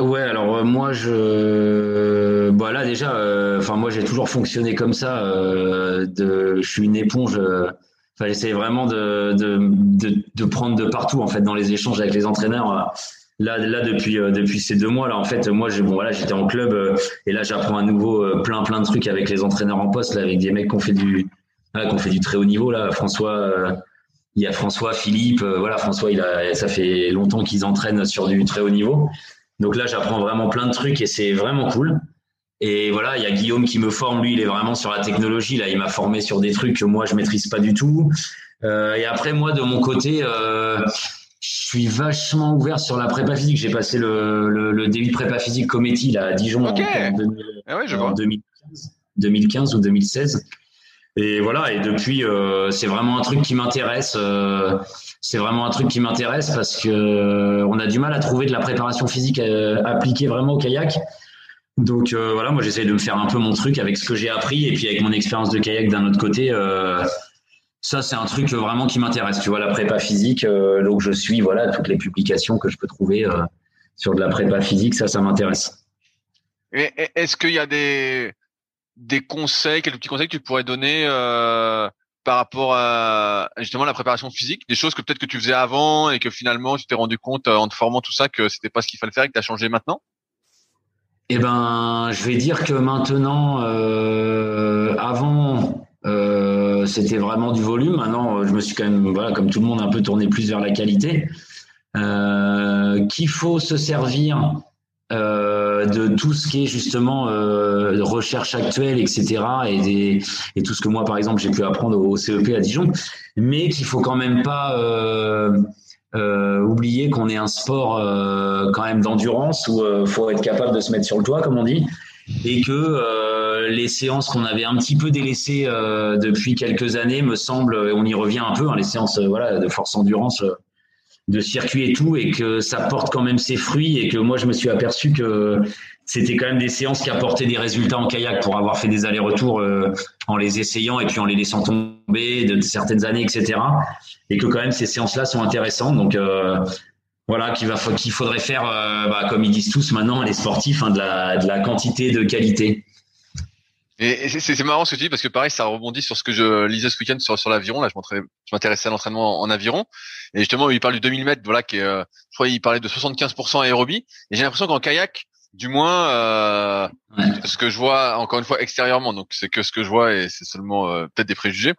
Ouais, alors euh, moi je, bah là déjà, euh, enfin moi j'ai toujours fonctionné comme ça. Euh, de, je suis une éponge. Enfin, j'essaie vraiment de, de, de, de, prendre de partout en fait dans les échanges avec les entraîneurs. Là, là depuis depuis ces deux mois là, en fait, moi j'ai bon voilà, j'étais en club et là j'apprends à nouveau plein plein de trucs avec les entraîneurs en poste là, avec des mecs qui ont fait du, voilà, qu'on fait du très haut niveau là. François, il y a François, Philippe, voilà François, il a, ça fait longtemps qu'ils entraînent sur du très haut niveau. Donc là, j'apprends vraiment plein de trucs et c'est vraiment cool. Et voilà, il y a Guillaume qui me forme. Lui, il est vraiment sur la technologie. Là, il m'a formé sur des trucs que moi, je maîtrise pas du tout. Euh, et après, moi, de mon côté, euh, je suis vachement ouvert sur la prépa physique. J'ai passé le, le, le, début de prépa physique Cometti là, à Dijon en, 2015, 2015 ou 2016. Et voilà, et depuis, euh, c'est vraiment un truc qui m'intéresse. Euh, c'est vraiment un truc qui m'intéresse parce que euh, on a du mal à trouver de la préparation physique appliquée vraiment au kayak. Donc voilà, moi j'essaie de me faire un peu mon truc avec ce que j'ai appris et puis avec mon expérience de kayak d'un autre côté. ça c'est un truc vraiment qui m'intéresse. Tu vois la prépa physique, donc je suis voilà toutes les publications que je peux trouver sur de la prépa physique, ça ça m'intéresse. Est-ce qu'il y a des des conseils, quelques petits conseils que tu pourrais donner euh, par rapport à justement la préparation physique, des choses que peut-être que tu faisais avant et que finalement tu t'es rendu compte euh, en te formant tout ça que c'était pas ce qu'il fallait faire et que tu as changé maintenant? Eh ben, je vais dire que maintenant, euh, avant, euh, c'était vraiment du volume. Maintenant, je me suis quand même, voilà, comme tout le monde, un peu tourné plus vers la qualité. Qu'il faut se servir euh, de tout ce qui est justement euh, recherche actuelle, etc. Et, des, et tout ce que moi, par exemple, j'ai pu apprendre au CEP à Dijon, mais qu'il faut quand même pas euh, euh oublier qu'on est un sport euh, quand même d'endurance où faut être capable de se mettre sur le toit, comme on dit, et que les séances qu'on avait un petit peu délaissées depuis quelques années me semblent, on y revient un peu, hein, les séances voilà de force endurance de circuit et tout, et que ça porte quand même ses fruits, et que moi je me suis aperçu que c'était quand même des séances qui apportaient des résultats en kayak pour avoir fait des allers-retours euh, en les essayant et puis en les laissant tomber de, certaines années, etc. Et que quand même ces séances-là sont intéressantes. Donc euh, voilà, qu'il faudrait faire, euh, bah, comme ils disent tous maintenant, les sportifs, hein, de, la, de la quantité de qualité. Et, c'est marrant ce que tu dis parce que pareil, ça rebondit sur ce que je lisais ce week-end sur, sur l'aviron. Là, je m'intéressais à l'entraînement en aviron. Et justement, il parle du 2000 mètres, voilà, qui est, euh, je crois, il parlait de 75% aérobie. Et j'ai l'impression qu'en kayak, du moins, euh, ce que je vois, encore une fois, extérieurement, donc c'est que ce que je vois et c'est seulement euh, peut-être des préjugés.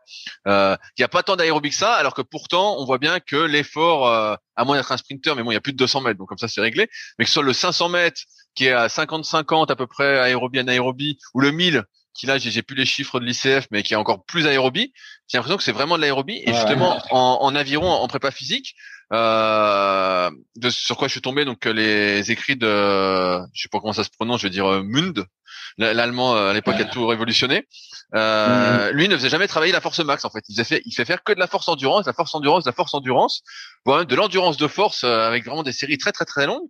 Il n'y a pas tant d'aérobie que ça, alors que pourtant, on voit bien que l'effort, à moins d'être un sprinter, mais bon, il y a plus de 200 mètres, donc comme ça, c'est réglé. Mais que sur le 500 mètres, qui est à 50-50 à peu près aérobie, anaérobie, ou le 1000, qui là, j'ai plus les chiffres de l'ICF, mais qui est encore plus aérobie. J'ai l'impression que c'est vraiment de l'aérobie. Et justement, en, en, aviron, en prépa physique, euh, de, sur quoi je suis tombé, donc les écrits de, je sais pas comment ça se prononce, je vais dire euh, Mund, l'allemand euh, à l'époque a tout révolutionné. Euh. Lui ne faisait jamais travailler la force max en fait. Il faisait fait, il fait faire que de la force endurance, la force endurance, la force endurance, voire même de l'endurance de force euh, avec vraiment des séries très très très longues.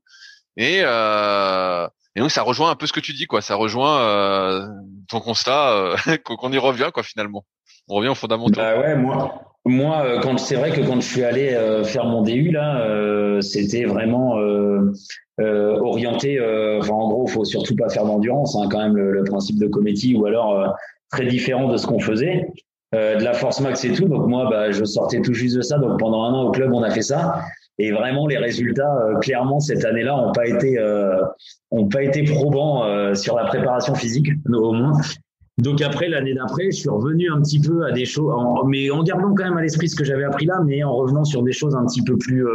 Et euh, et donc ça rejoint un peu ce que tu dis, quoi. Ça rejoint euh, ton constat euh, qu'on y revient, quoi, finalement. On revient aux fondamentaux. Bah ouais, moi, moi, euh, quand c'est vrai que quand je suis allé euh, faire mon DU là, euh, c'était vraiment orienté. Enfin, en gros, faut surtout pas faire d'endurance, hein, quand même le, le, principe de Cometti, ou alors très différent de ce qu'on faisait. de la force max et tout. Donc moi, bah, je sortais tout juste de ça. Donc pendant un an au club, on a fait ça. Et vraiment, les résultats, euh, clairement, cette année-là, n'ont pas été, euh, ont pas été probants euh, sur la préparation physique, au moins. Donc après, l'année d'après, je suis revenu un petit peu à des choses, mais en gardant quand même à l'esprit ce que j'avais appris là, mais en revenant sur des choses un petit peu plus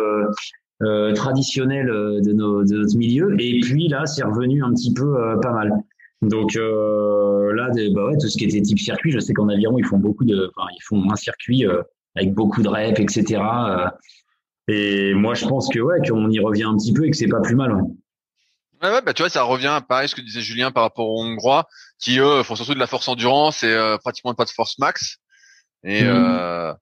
euh, traditionnelles de, nos, de notre milieu. Et puis là, c'est revenu un petit peu pas mal. Donc là, bah ouais, tout ce qui était type circuit, je sais qu'en aviron, ils font beaucoup de, enfin, ils font un circuit avec beaucoup de reps, etc. Et moi, je pense que ouais, qu'on y revient un petit peu et que c'est pas plus mal. Ouais. Ouais, bah tu vois, ça revient pareil ce que disait Julien par rapport aux Hongrois, qui eux font surtout de la force endurance et euh, pratiquement pas de force max. Et, mmh. euh,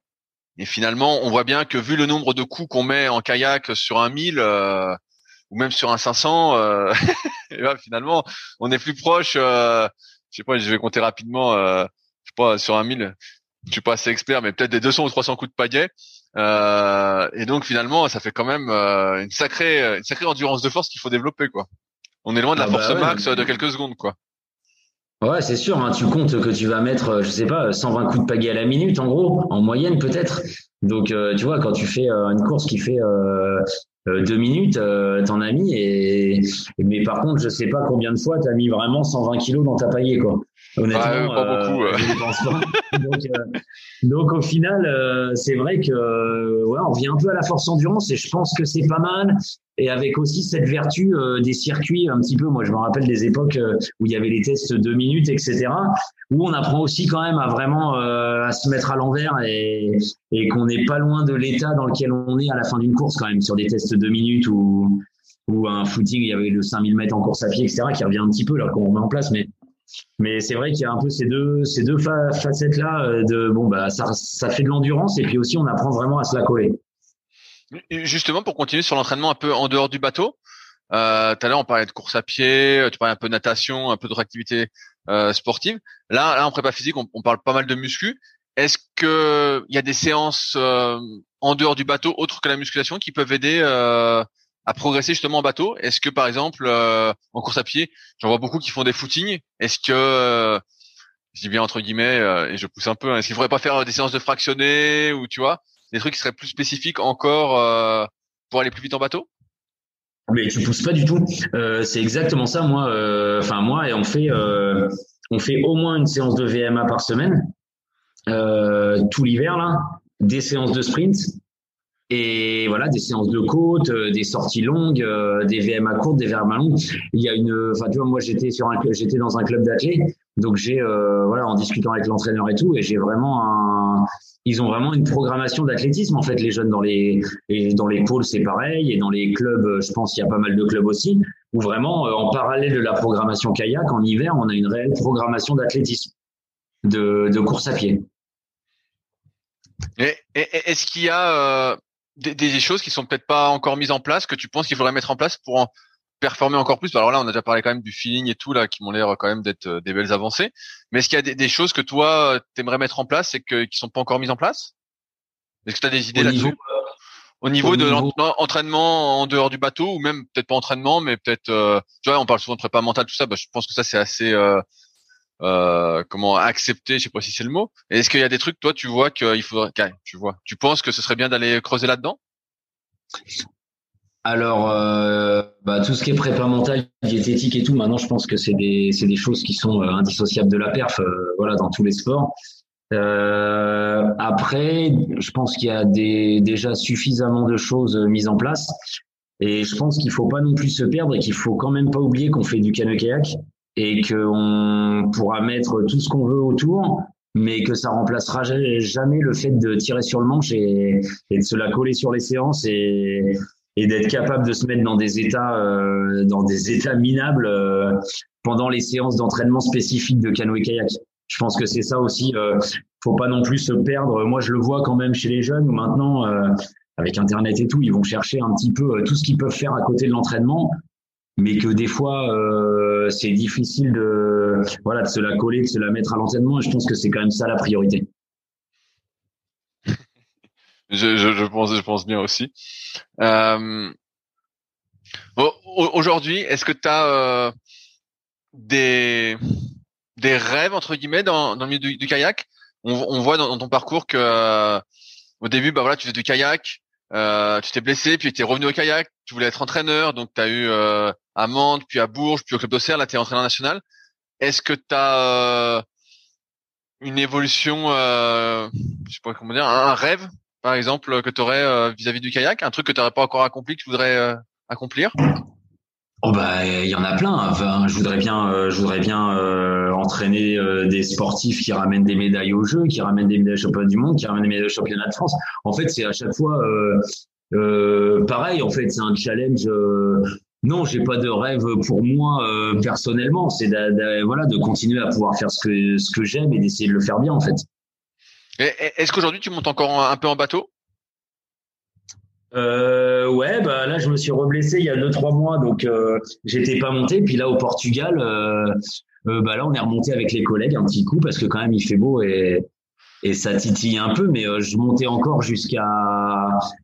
et finalement, on voit bien que vu le nombre de coups qu'on met en kayak sur un 1000 euh, ou même sur un 500, euh, finalement, on est plus proche. Euh, je sais pas, je vais compter rapidement. Euh, je sais pas sur un 1000, je suis pas assez expert, mais peut-être des 200 ou 300 coups de pagaie. Euh, et donc finalement, ça fait quand même euh, une sacrée, une sacrée endurance de force qu'il faut développer, quoi. On est loin de la ah force bah max de quelques secodes, quoi. Ouais, c'est sûr. Hein, tu comptes que tu vas mettre, euh, je sais pas, 120 coups de pagaie à la minute, en gros, en moyenne peut-être. Donc, tu vois, quand tu fais une course qui fait deux minutes, t'en as mis. Et mais par contre, je sais pas combien de fois t'as mis vraiment 120 kilos dans ta pagaie, quoi. Honnêtement, pas beaucoup. donc, donc, au final, euh, c'est vrai que ouais, on vient un peu à la force endurance et je pense que c'est pas mal. Et avec aussi cette vertu euh, des circuits un petit peu, moi je me rappelle des époques euh, où il y avait les tests de minutes, etc. Où on apprend aussi quand même à vraiment à se mettre à l'envers et, et qu'on n'est pas loin de l'état dans lequel on est à la fin d'une course quand même sur des tests de minutes ou ou un footing, il y avait le 5000 mètres en course à pied, etc. qui revient un petit peu là qu'on met en place, mais Mais c'est vrai qu'il y a un peu ces deux, ces deux facettes là de bon bah ça, ça fait de l'endurance et puis aussi on apprend vraiment à se la coller. Justement pour continuer sur l'entraînement un peu en dehors du bateau. Euh, tout à l'heure on parlait de course à pied, tu parlais un peu de natation, un peu de activité euh, sportive. Là, là en prépa physique on, on parle pas mal de muscu. Est-ce que il y a des séances euh, en dehors du bateau, autres que la musculation, qui peuvent aider euh, à progresser justement en bateau? Est-ce que par exemple euh, en course à pied, j'en vois beaucoup qui font des footings. Est-ce que je dis bien entre guillemets et je pousse un peu, hein, est-ce qu'il faudrait pas faire des séances de fractionnés ou tu vois? Des trucs qui seraient plus spécifiques encore pour aller plus vite en bateau? Mais tu pousses pas du tout. c'est exactement ça, moi. Enfin moi, on fait, on fait au moins une séance de VMA par semaine. Euh, tout l'hiver là, des séances de sprint et voilà des séances de côte, euh, des sorties longues, euh, des VMA courtes, des VMA longues. Il y a une, enfin moi j'étais sur un, j'étais dans un club d'athlètes, donc j'ai voilà en discutant avec l'entraîneur et tout, et j'ai vraiment un, ils ont vraiment une programmation d'athlétisme en fait les jeunes dans les dans les pôles c'est pareil et dans les clubs, je pense qu'il y a pas mal de clubs aussi où vraiment en parallèle de la programmation kayak en hiver, on a une réelle programmation d'athlétisme, de, course à pied. Est-ce qu'il y a euh, des, choses qui sont peut-être pas encore mises en place que tu penses qu'il faudrait mettre en place pour en performer encore plus. Alors là, on a déjà parlé quand même du feeling et tout là, qui m'ont l'air quand même d'être euh, des belles avancées. Mais est-ce qu'il y a des, choses que toi t'aimerais mettre en place et que qui sont pas encore mises en place? Est-ce que tu as des idées là-dessus? au niveau de l'entraînement en dehors du bateau ou même peut-être pas entraînement mais peut-être euh, tu vois on parle souvent de prépa mentale tout ça. Bah, je pense que ça c'est assez euh, comment accepter, je sais pas si c'est le mot. Est-ce qu'il y a des trucs, toi, tu vois qu'il faudrait, tu vois, tu penses que ce serait bien d'aller creuser là-dedans? Alors, euh, bah, tout ce qui est prépa mentale, diététique et tout, maintenant, je pense que c'est des, des choses qui sont euh, indissociables de la perf, voilà, dans tous les sports. après, je pense qu'il y a des, déjà suffisamment de choses mises en place. Et je pense qu'il faut pas non plus se perdre et qu'il faut quand même pas oublier qu'on fait du canoë-kayak et qu'on pourra mettre tout ce qu'on veut autour, mais que ça remplacera jamais le fait de tirer sur le manche et, et de se la coller sur les séances et, et d'être capable de se mettre dans des états euh, dans des états minables euh, pendant les séances d'entraînement spécifiques de canoë-kayak. Je pense que c'est ça aussi. Euh, faut pas non plus se perdre. Moi, je le vois quand même chez les jeunes où maintenant, euh, avec Internet et tout, ils vont chercher un petit peu euh, tout ce qu'ils peuvent faire à côté de l'entraînement mais que des fois euh, c'est difficile de voilà de se la coller, de se la mettre à l'entraînement. Et je pense que c'est quand même ça la priorité. Je, je, je, pense, je pense bien aussi. Euh, Aujourd'hui, est-ce que tu as euh, des des rêves entre guillemets dans, dans le milieu du, kayak? On, on, voit dans, ton parcours que euh, au début, bah voilà, tu fais du kayak, euh, tu t'es blessé, puis tu es revenu au kayak, tu voulais être entraîneur, donc tu as eu euh, à Mantes, puis à Bourges, puis au club d'Auxerre, là tu es entraîneur national. Est-ce que tu as euh, une évolution, euh, je sais pas comment dire, un, rêve? Par exemple que tu aurais vis-à-vis du kayak, un truc que tu n'aurais pas encore accompli que tu voudrais accomplir? Oh bah il y en a plein. Je voudrais bien, je voudrais bien entraîner des sportifs qui ramènent des médailles aux Jeux, qui ramènent des médailles championnat du monde, qui ramènent des médailles championnat de France. En fait, c'est à chaque fois euh, pareil. En fait, c'est un challenge non, j'ai pas de rêve pour moi euh, personnellement. C'est de, voilà de continuer à pouvoir faire ce que ce que j'aime et d'essayer de le faire bien en fait. Est-ce qu'aujourd'hui tu montes encore un peu en bateau? Euh, ouais, bah là je me suis reblessé il y a deux trois mois, donc euh, j'étais pas monté. Puis là au Portugal, euh, euh, bah là on est remonté avec les collègues un petit coup parce que quand même il fait beau et et ça titille un peu. Mais je montais encore jusqu'à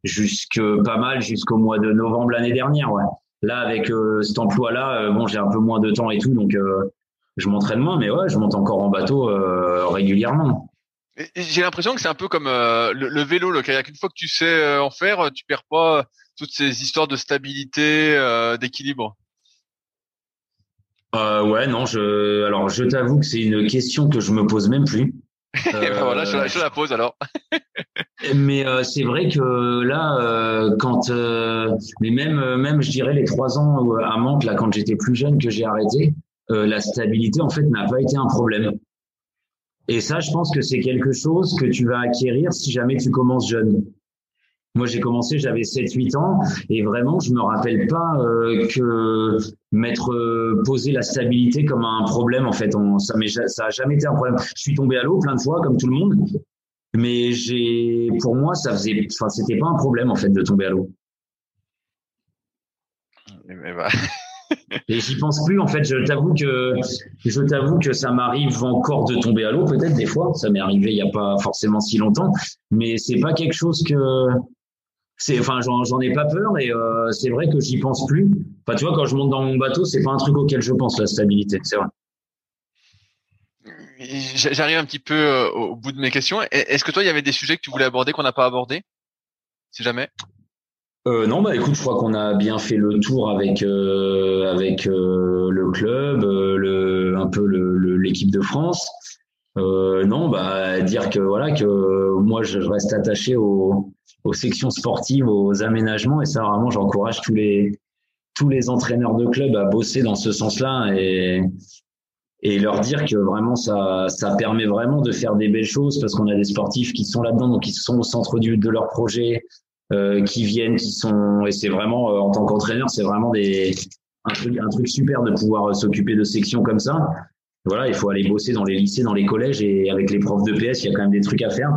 jusque pas mal jusqu'au mois de novembre l'année dernière, ouais. Là, avec euh, cet emploi-là, euh, bon, j'ai un peu moins de temps et tout, donc euh, je m'entraîne moins, mais ouais, je monte encore en bateau régulièrement. J'ai l'impression que c'est un peu comme le, vélo, le kayak. Une fois que tu sais en faire, tu perds pas toutes ces histoires de stabilité, d'équilibre. ouais, non, je. Alors, je t'avoue que c'est une question que je me pose même plus. Ben voilà, je, je, la pose alors. mais euh, c'est vrai que là, euh, quand, euh, mais même, même, je dirais les trois ans à Mantes, là, quand j'étais plus jeune, que j'ai arrêté, la stabilité en fait n'a pas été un problème. Et ça, je pense que c'est quelque chose que tu vas acquérir si jamais tu commences jeune. Moi, j'ai commencé, j'avais 7-8 ans, et vraiment, je me rappelle pas euh, que m'être euh, posé la stabilité comme un problème. En fait, ça, ça a jamais été un problème. Je suis tombé à l'eau plein de fois, comme tout le monde, mais j'ai, pour moi, ça faisait, enfin, c'était pas un problème en fait de tomber à l'eau. Et, bah... et j'y pense plus en fait. Je t'avoue que je t'avoue que ça m'arrive encore de tomber à l'eau, peut-être des fois. Ça m'est arrivé il y a pas forcément si longtemps, mais c'est pas quelque chose que c'est enfin j'en ai pas peur et euh, c'est vrai que j'y pense plus. Enfin tu vois quand je monte dans mon bateau, c'est pas un truc auquel je pense la stabilité, c'est vrai. J'arrive un petit peu euh, au bout de mes questions. Est-ce que toi il y avait des sujets que tu voulais aborder qu'on n'a pas abordé? Si jamais. Euh, non, bah écoute, je crois qu'on a bien fait le tour avec euh, avec euh, le club, euh, un peu l'équipe de France. non, bah dire que voilà que moi je reste attaché aux, aux sections sportives, aux aménagements et ça vraiment j'encourage tous les tous les entraîneurs de club à bosser dans ce sens-là et et leur dire que vraiment ça ça permet vraiment de faire des belles choses parce qu'on a des sportifs qui sont là-dedans donc ils sont au centre du, de leur projet euh, qui viennent, qui sont et c'est vraiment euh, en tant qu'entraîneur, c'est vraiment des un truc un truc super de pouvoir euh, s'occuper de sections comme ça. Voilà, il faut aller bosser dans les lycées, dans les collèges et avec les profs de PS, il y a quand même des trucs à faire.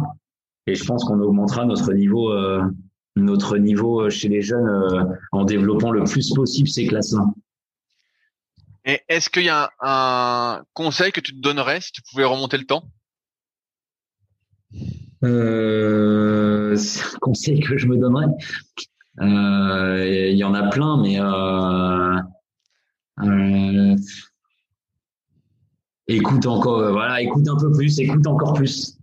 Et je pense qu'on augmentera notre niveau notre niveau chez les jeunes en développant le plus possible ces classes-là. Et est-ce qu'il y a un conseil que tu te donnerais si tu pouvais remonter le temps? Euh, c'est un conseil que je me donnerais. Euh, il y en a plein, mais euh, euh, écoute encore, voilà, écoute un peu plus, écoute encore plus.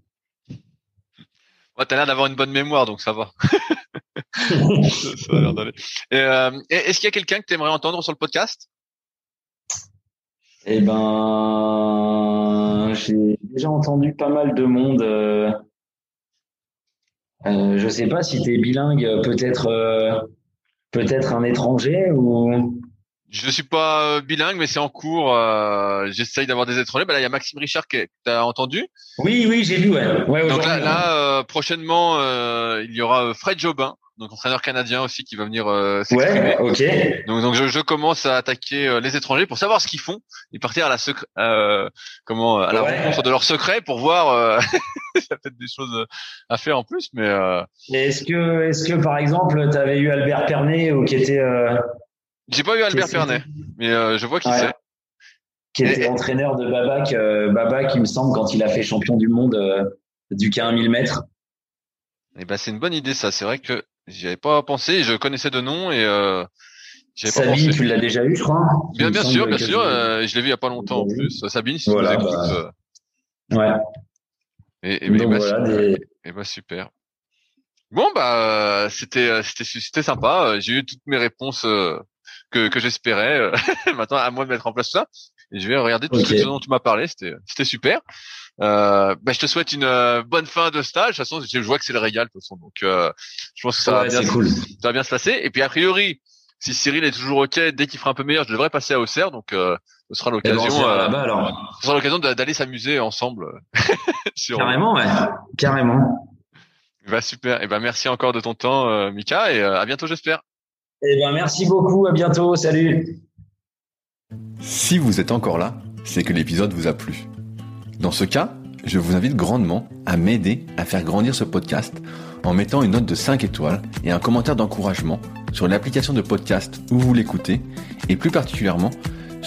Ouais, t'as l'air d'avoir une bonne mémoire, donc ça va. Est-ce qu'il y a quelqu'un que tu aimerais entendre sur le podcast? Eh ben, j'ai déjà entendu pas mal de monde. Euh, je sais pas si tu es bilingue, peut-être euh, peut-être un étranger ou. Je suis pas euh, bilingue, mais c'est en cours. Euh, J'essaye d'avoir des étrangers. Bah là, il y a Maxime Richard que tu as entendu? Oui, oui, j'ai vu. Ouais. ouais Donc là, là prochainement, il y aura Fred Jobin, donc entraîneur canadien aussi qui va venir euh, s'exprimer. Ouais, ok. Donc, donc je, je, commence à attaquer euh, les étrangers pour savoir ce qu'ils font et partir à la euh, comment à la rencontre de leurs secrets pour voir. Euh, ça peut être des choses à faire en plus, mais. Euh... Est-ce que, est-ce que par exemple, tu avais eu Albert Pernet ou qui était. J'ai pas eu Albert Pernet, mais je vois qui c'est. Qui était entraîneur de Babac, Babac, il me semble, quand il a fait champion du monde du K 1000 mètres. Eh ben c'est une bonne idée ça. C'est vrai que J'y avais pas pensé. Je connaissais de nom et euh, Sabine, tu l'as déjà eu, je crois. Bien, bien sûr, bien sûr. Euh, je l'ai vu il y a pas longtemps en plus. Sabine, si voilà, tu nous écoutes. Bah... Euh. Ouais. Et, et, Donc, bah, voilà, super. Des... et bah super. Bon bah c'était c'était c'était sympa. J'ai eu toutes mes réponses que que j'espérais. Maintenant à moi de mettre en place tout ça. Et je vais regarder tout ce dont tu m'as parlé. C'était c'était super. Euh, bah, je te souhaite une euh, bonne fin de stage. De toute façon, je vois que c'est le régal de toute façon. Donc, euh, je pense que ça, va bien, cool. ça va bien se passer. Et puis, a priori, si Cyril est toujours ok, dès qu'il fera un peu meilleur, je devrais passer à Auxerre. Donc, euh, ce sera eh ben, l'occasion. ce sera l'occasion d'aller s'amuser ensemble. sur... Carrément, ouais. Carrément. Bah super. Et ben merci encore de ton temps, Mika, et à bientôt, j'espère. Et ben merci beaucoup. À bientôt. Salut. Si vous êtes encore là, c'est que l'épisode vous a plu. Dans ce cas, je vous invite grandement à m'aider à faire grandir ce podcast en mettant une note de 5 étoiles et un commentaire d'encouragement sur l'application de podcast où vous l'écoutez et plus particulièrement